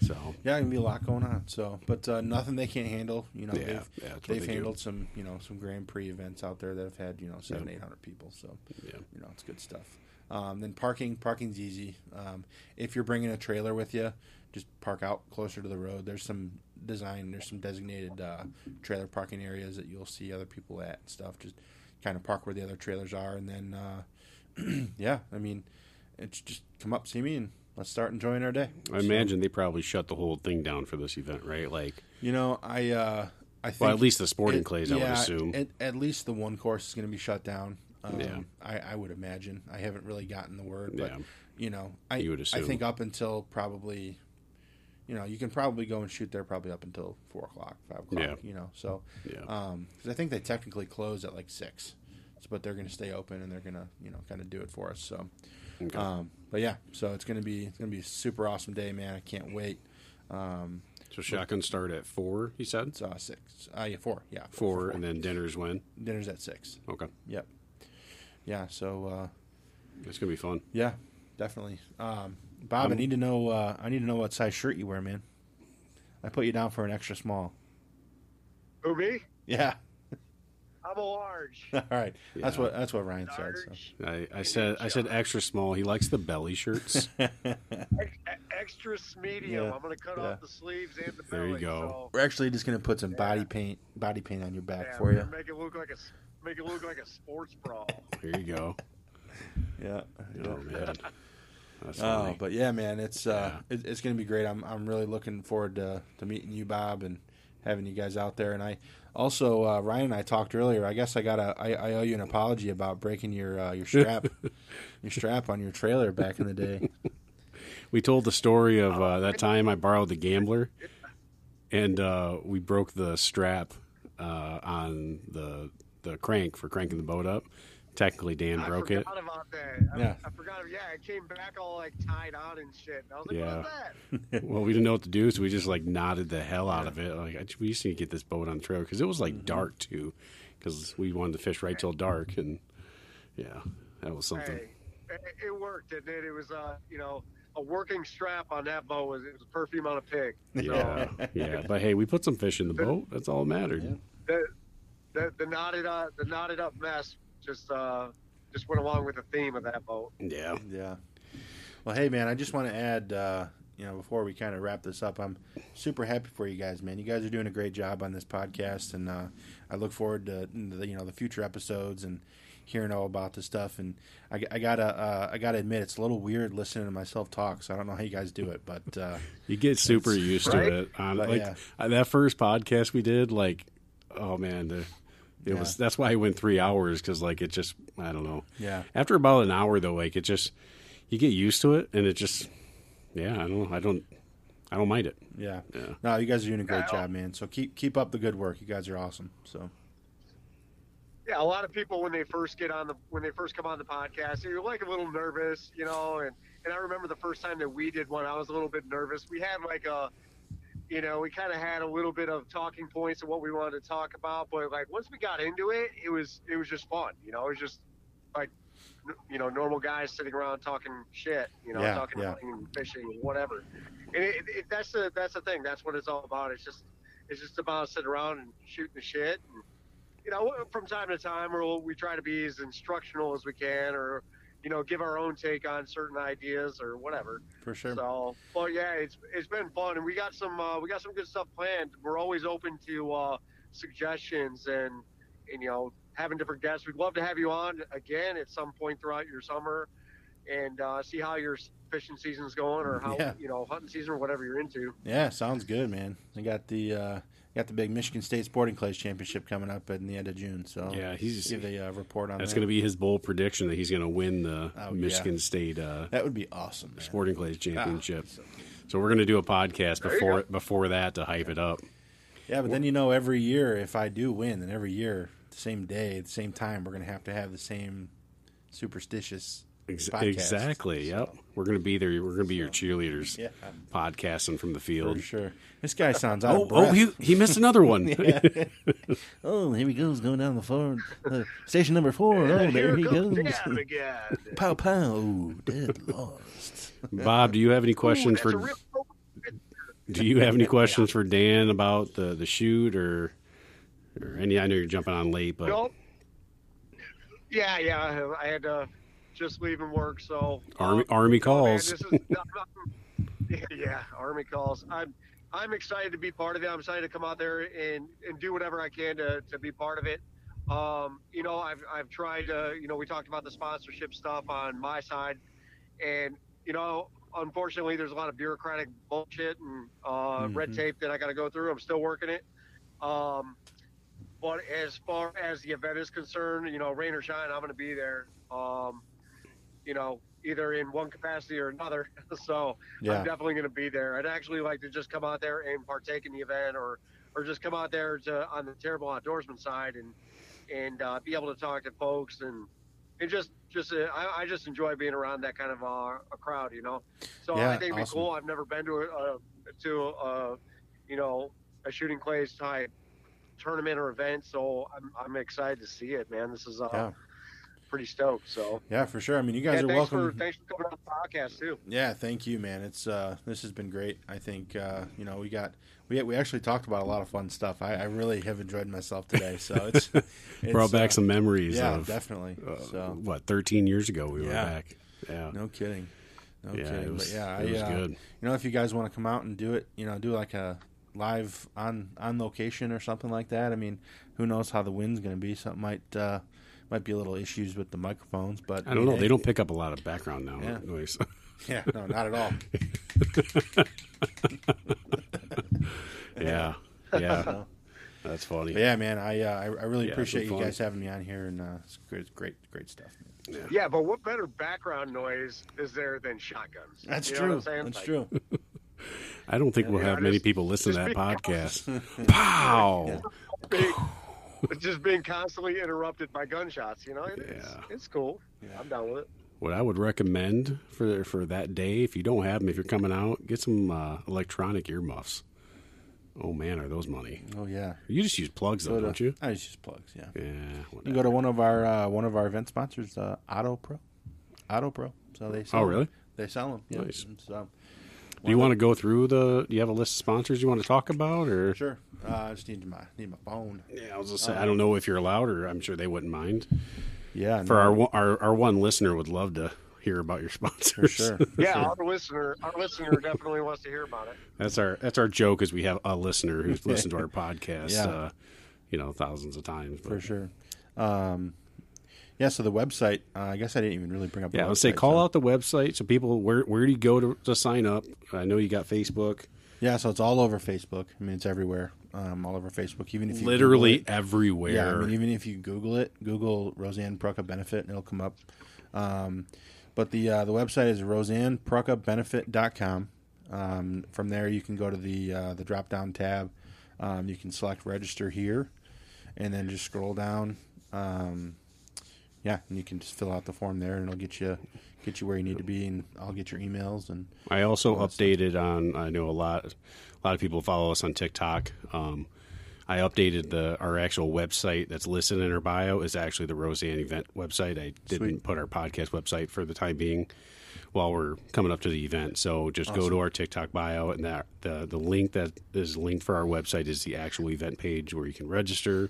A: So
B: Yeah, going to be a lot going on. So, but uh, nothing they can't handle. You know,
A: Yeah,
B: they've,
A: yeah,
B: they've
A: they do.
B: handled some, you know, some Grand Prix events out there that have had, you know, seven,
A: Yeah.
B: eight hundred people. So,
A: yeah,
B: you know, it's good stuff. Um, then parking, parking's easy. Um, if you're bringing a trailer with you, just park out closer to the road. There's some design, there's some designated uh, trailer parking areas that you'll see other people at and stuff. Just kind of park where the other trailers are, and then uh, yeah, I mean, it's just come up, see me, and let's start enjoying our day.
A: I
B: So,
A: imagine they probably shut the whole thing down for this event, right? Like,
B: you know, I uh, I think
A: well, at least the sporting
B: it-
A: clays, I would assume.
B: At, at least the one course is going to be shut down. Um,
A: Yeah.
B: I, I would imagine. I haven't really gotten the word, but
A: Yeah.
B: you know, I
A: You would
B: I think up until probably, you know, you can probably go and shoot there probably up until four o'clock, five o'clock.
A: Yeah.
B: You know, so
A: yeah,
B: because I think they technically close at like six, so, but they're going to stay open and they're going to you know kind of do it for us. So,
A: Okay.
B: um, but yeah, so it's going to be it's going to be a super awesome day, man. I can't wait. Um,
A: so shotgun start at four. He said
B: it's uh, six. Uh, yeah, four. Yeah,
A: four, and then dinner's when.
B: dinner's at six.
A: Okay,
B: Yep. Yeah. So uh,
A: it's gonna be fun.
B: yeah, definitely. Um, Bob, I
A: I'm-
B: need to know. Uh, I need to know what size shirt you wear, man. I put you down for an extra small.
C: Who me?
B: Yeah.
C: I'm a large.
B: All right. That's what that's what Ryan said.
C: Large,
A: I, I said I said extra small. He likes the belly shirts.
C: Extra medium.
B: Yeah,
C: I'm gonna cut
B: yeah.
C: off the sleeves and the belly.
A: There you
C: belly.
A: go.
B: We're actually just gonna put some body paint body paint on your back
C: yeah,
B: for you.
C: Make it look like a s- make it look like a sports bra.
A: There you go.
B: Yeah.
A: Oh, man. That's
B: Oh,
A: funny.
B: but yeah, man, it's uh, it, it's gonna be great. I'm I'm really looking forward to to meeting you, Bob, and having you guys out there. And I also uh, Ryan and I talked earlier. I guess I got to I, I owe you an apology about breaking your uh, your strap your strap on your trailer back in the day.
A: we told the story of uh, that time I borrowed the gambler, and uh, we broke the strap uh, on the the crank for cranking the boat up. Technically, Dan
C: I
A: broke it.
C: forgot about that. I,
B: Yeah.
C: I forgot. Yeah, it came back all like tied on and shit. And I was like,
A: Yeah.
C: what is that?
A: Well, we didn't know what to do, so we just like knotted the hell out of it. Like we just need to get this boat on the trailer because it was
B: Mm-hmm.
A: like dark too, because we wanted to fish right till dark, and yeah, that was something.
C: Hey, it, it worked, didn't it? It was, uh, you know, a working strap on that boat was it was a perfume on a pig.
A: Yeah, yeah, but hey, we put some fish in the boat. That's all that mattered.
C: The the, the knotted uh, the knotted up mess just uh just went along with the theme of that boat.
A: Yeah,
B: Yeah. Well, hey, man, I just want to add, uh, you know, before we kind of wrap this up, I'm super happy for you guys, man. You guys are doing a great job on this podcast, and uh, I look forward to the, you know the future episodes and hearing all about this stuff. And I, I gotta uh, I gotta admit, it's a little weird listening to myself talk. So I don't know how you guys do it, but uh,
A: you get super
B: It's-
A: used
C: right?
A: to it. On
B: But,
A: like
B: yeah.
A: uh, that first podcast we did, like, oh man, the, it
B: Yeah.
A: was. That's why I went three hours because like it just, I don't know.
B: yeah,
A: After about an hour though, like it just, you get used to it, and it just, yeah, I don't, know I don't, I don't mind it.
B: yeah.
A: Yeah.
B: No, you guys are doing a great job, man. So keep keep up the good work. You guys are awesome. So
C: yeah, a lot of people when they first get on the when they first come on the podcast, they're like a little nervous, you know. And and I remember the first time that we did one, I was a little bit nervous. We had like a, you know, we kind of had a little bit of talking points of what we wanted to talk about, but like once we got into it, it was it was just fun, you know. It was just like, you know, normal guys sitting around talking shit, you know,
B: Yeah,
C: talking
B: yeah.
C: hunting, fishing, whatever. And it, it, that's the that's the thing. That's what it's all about. It's just it's just about sitting around and shooting the shit. And, you know, from time to time, we'll, we try to be as instructional as we can, or you know, give our own take on certain ideas or whatever.
B: For sure.
C: So, but yeah, it's it's been fun, and we got some uh, we got some good stuff planned. We're always open to uh, suggestions and and you know having different guests. We'd love to have you on again at some point throughout your summer, and uh, see how your fishing season's going, or how
B: Yeah.
C: you know hunting season, or whatever you're into.
B: Yeah, sounds good, man. I got the uh, got the big Michigan State Sporting Clays Championship coming up at the end of June. So
A: Yeah, he's-
B: give a uh, report on
A: That's
B: that.
A: going to be his bold prediction that he's going to win the
B: Oh, yeah.
A: Michigan State uh,
B: that would be awesome. Man.
A: Sporting Clays Championship.
B: Ah, so-
A: So we're going to do a podcast
C: There
A: before before that to hype it up.
B: Yeah, but then you know, every year if I do win, then every year, the same day, the same time, we're gonna have to have the same superstitious.
A: Ex-
B: podcast.
A: exactly. Yep. We're going to be there. We're going to be your cheerleaders.
B: Yeah,
A: Podcasting from the
B: for
A: field.
B: sure. This guy sounds out
A: Oh,
B: of breath.
A: oh, he, he missed another one.
B: oh, here he goes, going down the phone. Uh, station number four. Oh,
C: And
B: there
C: here
B: he
C: comes
B: goes.
C: Again.
B: Pow pow. Ooh, dead lost.
A: Bob, do you have any questions
C: Ooh,
A: for? Do you have any questions for Dan about the the shoot or or any? I know you're jumping on late, but
C: Nope. Yeah, yeah. I had to just leaving work, so
A: Army
C: um,
A: Army
C: oh, man,
A: calls.
C: is- yeah, Army calls. I'm I'm excited to be part of it. I'm excited to come out there and, and do whatever I can to, to be part of it. Um, you know, I've I've tried to. You know, we talked about the sponsorship stuff on my side, and you know, unfortunately, there's a lot of bureaucratic bullshit and uh, red
B: Mhm.
C: tape that I got to go through. I'm still working it. Um, but as far as the event is concerned, you know, rain or shine, I'm going to be there. Um, you know, either in one capacity or another. so
B: Yeah.
C: I'm definitely going to be there. I'd actually like to just come out there and partake in the event, or or just come out there to on the terrible outdoorsman side and and uh, be able to talk to folks and and just just uh, I, I just enjoy being around that kind of uh, a crowd, you know. So
B: Yeah,
C: I think it'd be
B: awesome.
C: cool. I've never been to a, a to a you know a shooting clays type tournament or event, so I'm I'm excited to see it, man. This is uh,
B: Yeah.
C: Pretty stoked. So
B: Yeah, for sure. I mean, you guys
C: yeah,
B: are
C: thanks
B: welcome.
C: for thanks for coming on the podcast too.
B: Yeah, thank you, man. It's uh, this has been great. I think uh, you know we got we we actually talked about a lot of fun stuff. I, I really have enjoyed myself today. So it's, it's
A: brought back
B: uh,
A: some memories.
B: yeah,
A: of,
B: definitely.
A: uh,
B: so
A: what 13 years ago we were back. Yeah.
B: no kidding, no
A: yeah,
B: kidding.
A: it was,
B: but yeah,
A: it
B: I,
A: was
B: uh,
A: good.
B: you know if you guys want to come out and do it, you know, do like a live on on location or something like that. I mean, who knows how the wind's going to be? Something might uh, might be a little issues with the microphones, but
A: I don't know.
B: hey,
A: They don't pick up a lot of background now
B: Yeah.
A: noise.
B: Yeah, no, not at all.
A: yeah. Yeah.
B: So,
A: That's funny.
B: yeah, man, I uh, I, I really
A: Yeah,
B: appreciate you
A: fun.
B: guys having me on here, and uh, it's great, great, great stuff. Man.
C: Yeah, but what better background noise is there than shotguns?
B: That's
C: You
B: true. That's
C: Like,
B: true.
A: I don't think we'll
C: Yeah,
A: have many people listen to that podcast. Pow!
C: Being- it's just being constantly interrupted by gunshots. You know, It- it's,
A: Yeah.
C: it's cool. Yeah. I'm down with it.
A: What I would recommend for for that day, if you don't have them, if you're coming out, get some uh, electronic earmuffs. Oh man, are those money?
B: Oh yeah.
A: You just use plugs though,
B: Go to-
A: don't you?
B: I just use plugs. Yeah.
A: Yeah.
B: You go to one of our uh, one of our event sponsors, uh, Auto Pro. Auto Pro. So they sell
A: Oh
B: them.
A: really?
B: They sell them. Yeah.
A: Nice.
B: So
A: Do you want to go through the? Do you have a list of sponsors you want to talk about, or?
B: sure. Uh, I just need my need my phone.
A: Yeah, I was just saying. I don't know if you're allowed, or I'm sure they wouldn't mind.
B: Yeah.
A: For
B: no,
A: our one- our our one listener would love to hear about your sponsors.
B: for sure.
C: Yeah, our listener, our listener definitely wants to hear about it.
A: That's our that's our joke is we have a listener who's listened to our podcast,
B: Yeah.
A: uh, you know, thousands of times. But,
B: for sure. Um, yeah. So the website. Uh, I guess I didn't even really bring up.
A: Yeah,
B: the
A: I would say
B: website,
A: call
B: so-
A: out the website so people where where do you go to, to sign up? I know you got Facebook,
B: Yeah. So it's all over Facebook. I mean, it's everywhere. Um, all over Facebook. Even if you
A: literally
B: it-
A: everywhere.
B: Yeah, I mean, even if you Google it, Google Rosanne Prucka Benefit, and it'll come up. Um, but the uh, the website is rosannepruckabenefit.com. Um, from there, you can go to the uh, the drop down tab. Um, you can select register here, and then just scroll down Um, yeah, and you can just fill out the form there, and it'll get you get you where you need to be, and I'll get your emails and
A: I also
B: that stuff.
A: updated on. I know a lot. A lot of people follow us on TikTok. Um, I updated the our actual website that's listed in our bio is actually the Rosanne event website. I didn't
B: Sweet.
A: put our podcast website for the time being while we're coming up to the event. So just go to our TikTok bio and that the the link that is linked for our website is the actual event page where you can register,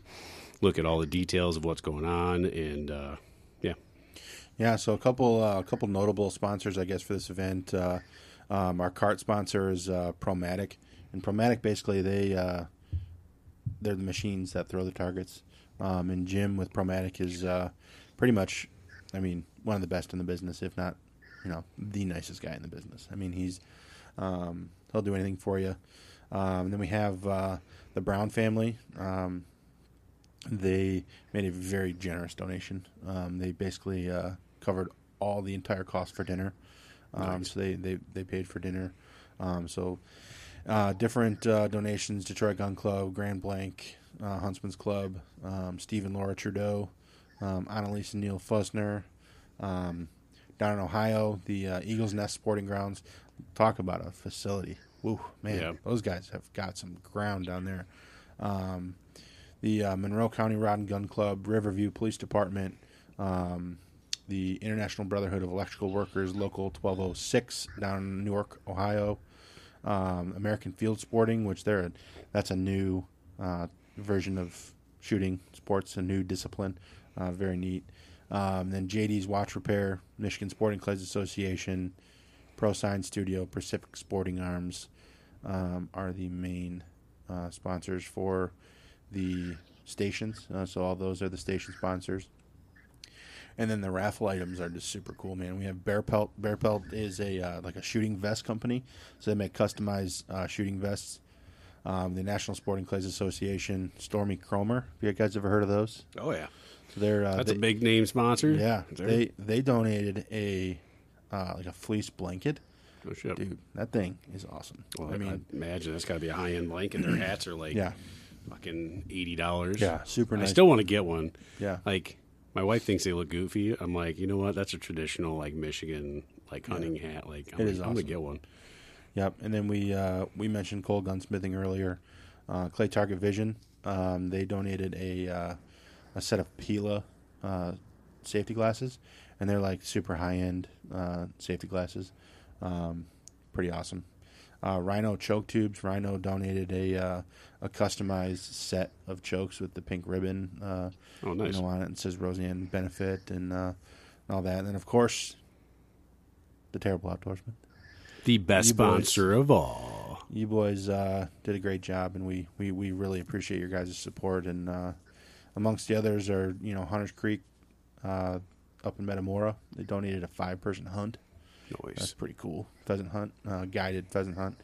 A: look at all the details of what's going on, and uh, yeah,
B: Yeah, so a couple uh, a couple notable sponsors, I guess, for this event. Uh, um, our cart sponsor is uh, Promatic, and Promatic basically they uh, they're the machines that throw the targets. Um, and Jim with Promatic is uh, pretty much, I mean, one of the best in the business, if not, you know, the nicest guy in the business. I mean, he's um, he'll do anything for you. Um, then we have uh, the Brown family. Um, they made a very generous donation. Um, they basically uh, covered all the entire cost for dinner. Um,
A: Nice.
B: So they, they, they paid for dinner. Um, so uh, different uh, donations: Detroit Gun Club, Grand Blanc, uh, Huntsman's Club, um, Steve and Laura Trudeau, um, Annalise and Neil Fusner. um, down in Ohio, the uh, Eagles Nest Sporting Grounds. Talk about a facility. Woo, man,
A: Yeah.
B: those guys have got some ground down there. Um, the uh, Monroe County Rod and Gun Club, Riverview Police Department, um, the International Brotherhood of Electrical Workers, Local 1206 down in Newark, Ohio, um, American Field Sporting, which they're a, that's a new uh, version of shooting sports, a new discipline, uh, very neat. Um, then JD's Watch Repair, Michigan Sporting Clays Association, Pro Sign Studio, Pacific Sporting Arms um, are the main uh, sponsors for the stations. Uh, so all those are the station sponsors. And then the raffle items are just super cool, man. We have Bear Pelt. Bear Pelt is a uh, like a shooting vest company, so they make customized uh, shooting vests. Um, the National Sporting Clays Association, Stormy Kromer. Have you guys ever heard of those?
A: oh yeah,
B: So they're uh,
A: that's
B: they-
A: a big name sponsor.
B: yeah. They they donated a uh, like a fleece blanket,
A: oh,
B: dude. That thing is awesome.
A: Well,
B: I
A: I
B: mean,
A: imagine that's got to be a high end blanket. Their hats are like
B: yeah,
A: fucking eighty dollars.
B: yeah, super Nice.
A: I still want to get one.
B: yeah,
A: Like my wife thinks they look goofy. I'm like, you know what? That's a traditional like Michigan like hunting hat. Like I'm,
B: It is
A: I'm gonna get one.
B: Yep, and then we uh, we mentioned Cole Gunsmithing earlier. Uh, Clay Target Vision, um, they donated a uh, a set of Pilla uh, safety glasses, and they're like super high end uh, safety glasses. Um, pretty awesome. Uh, Rhino choke tubes. Rhino donated a uh, a customized set of chokes with the pink ribbon, uh,
A: Oh, nice.
B: you know, on it. It says Rosanne Benefit and, uh, and all that. And then of course, the terrible outdoorsman.
A: the best
B: You boys.
A: sponsor of all.
B: You boys uh, did a great job, and we, we, we really appreciate your guys' support. And uh, amongst the others are you know Hunters Creek uh, up in Metamora. They donated a five person hunt. That's pretty cool. Pheasant hunt, uh, guided pheasant hunt.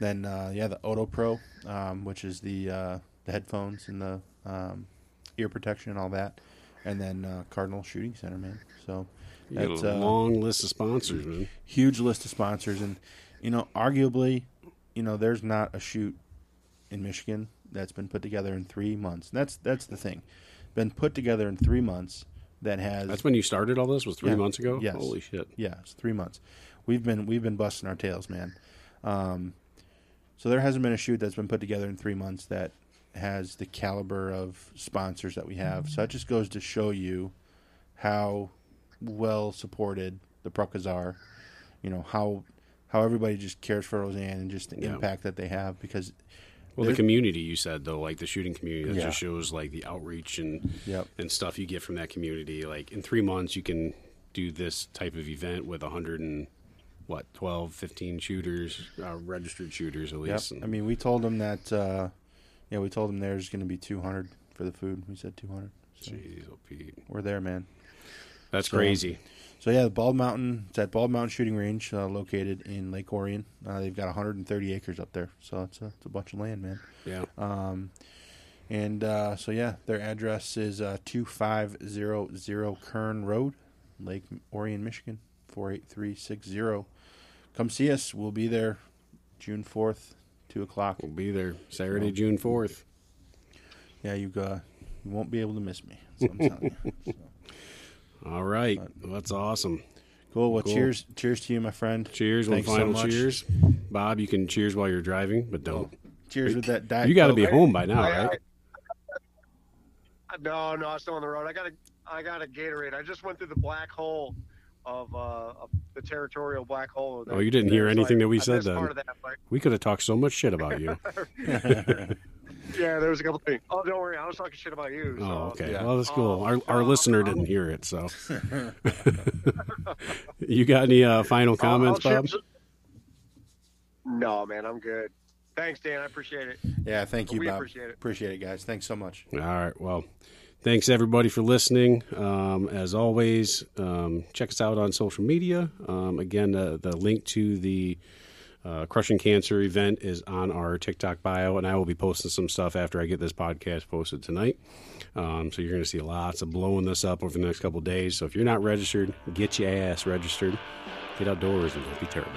B: Then uh, yeah, the Oto Pro, um, which is the uh, the headphones and the um, ear protection and all that. And then uh, Cardinal Shooting Center, man. So that's,
A: a
B: uh,
A: long list of sponsors, man.
B: huge list of sponsors and you know arguably you know there's not a shoot in michigan that's been put together in three months And that's that's the thing been put together in three months that has
A: That's when you started all this. Was three
B: Yeah.
A: months ago.
B: Yes.
A: Holy shit.
B: yeah it's three months we've been we've been busting our tails man um, so there hasn't been a shoot that's been put together in three months that has the caliber of sponsors that we have so that just goes to show you how well supported the Pruckas are you know how how everybody just cares for Rosanne and just the
A: Yeah.
B: impact that they have because
A: Well, the community you said though, like the shooting community, that
B: Yeah.
A: just shows like the outreach and
B: Yep.
A: and stuff you get from that community. Like in three months, you can do this type of event with a hundred and what 12, 15 shooters, uh, registered shooters at
B: Yep.
A: least.
B: I mean, we told them that. Uh, yeah, we told them there's going to be 200 for the food. We said 200. So
A: Jeez, oh, Pete.
B: we're there, man.
A: that's
B: So-
A: crazy.
B: So yeah, the Bald Mountain. It's at Bald Mountain Shooting Range, uh, located in Lake Orion. Uh, they've got 130 acres up there, so it's a, it's a bunch of land, man.
A: Yeah,
B: Um, and uh, so yeah, their address is uh, 2500 Kern Road, Lake Orion, Michigan 48360. Come see us. We'll be there June 4th, two o'clock.
A: we'll be there Saturday, June fourth.
B: Yeah, you uh, You won't be able to miss me. I'm you. So,
A: All right, well, that's awesome.
B: cool. Well,
A: Cool.
B: cheers. Cheers to you, my friend.
A: Cheers. One
B: Thanks so
A: final
B: much.
A: cheers. Bob, you can cheers while you're driving, but don't.
B: Cheers with that diet.
A: You got to be home by now,
C: I-
A: right?
C: I- no, no, I'm still on the road. I got a, I got a Gatorade. I just went through the black hole of, uh, of the territorial black hole.
A: Oh, you didn't hear
C: so
A: anything
C: I-
A: that we
C: I
A: said
C: missed
A: then.
C: That, but
A: We could have talked so much shit about you.
C: yeah, there was a couple things. Oh, don't worry, I was talking shit about you. So.
A: Oh, okay.
B: Yeah.
A: Well, that's cool.
C: Um,
A: Our our
C: uh,
A: listener didn't hear it, so. you got any uh, final
C: I'll- I'll
A: comments,
C: share
A: Bob?
C: some- No, man, I'm good. Thanks, Dan. I appreciate it.
B: Yeah, thank you,
C: We
B: Bob.
C: appreciate it.
B: Appreciate it, guys. Thanks so much.
A: All right. Well, thanks everybody for listening. Um, as always, um, check us out on social media. Um, again, the, the link to the uh, Crush'In Cancer event is on our TikTok bio, and I will be posting some stuff after I get this podcast posted tonight. Um, so you're going to see lots of blowing this up over the next couple days. So if you're not registered, get your ass registered. Get outdoors and don't be terrible.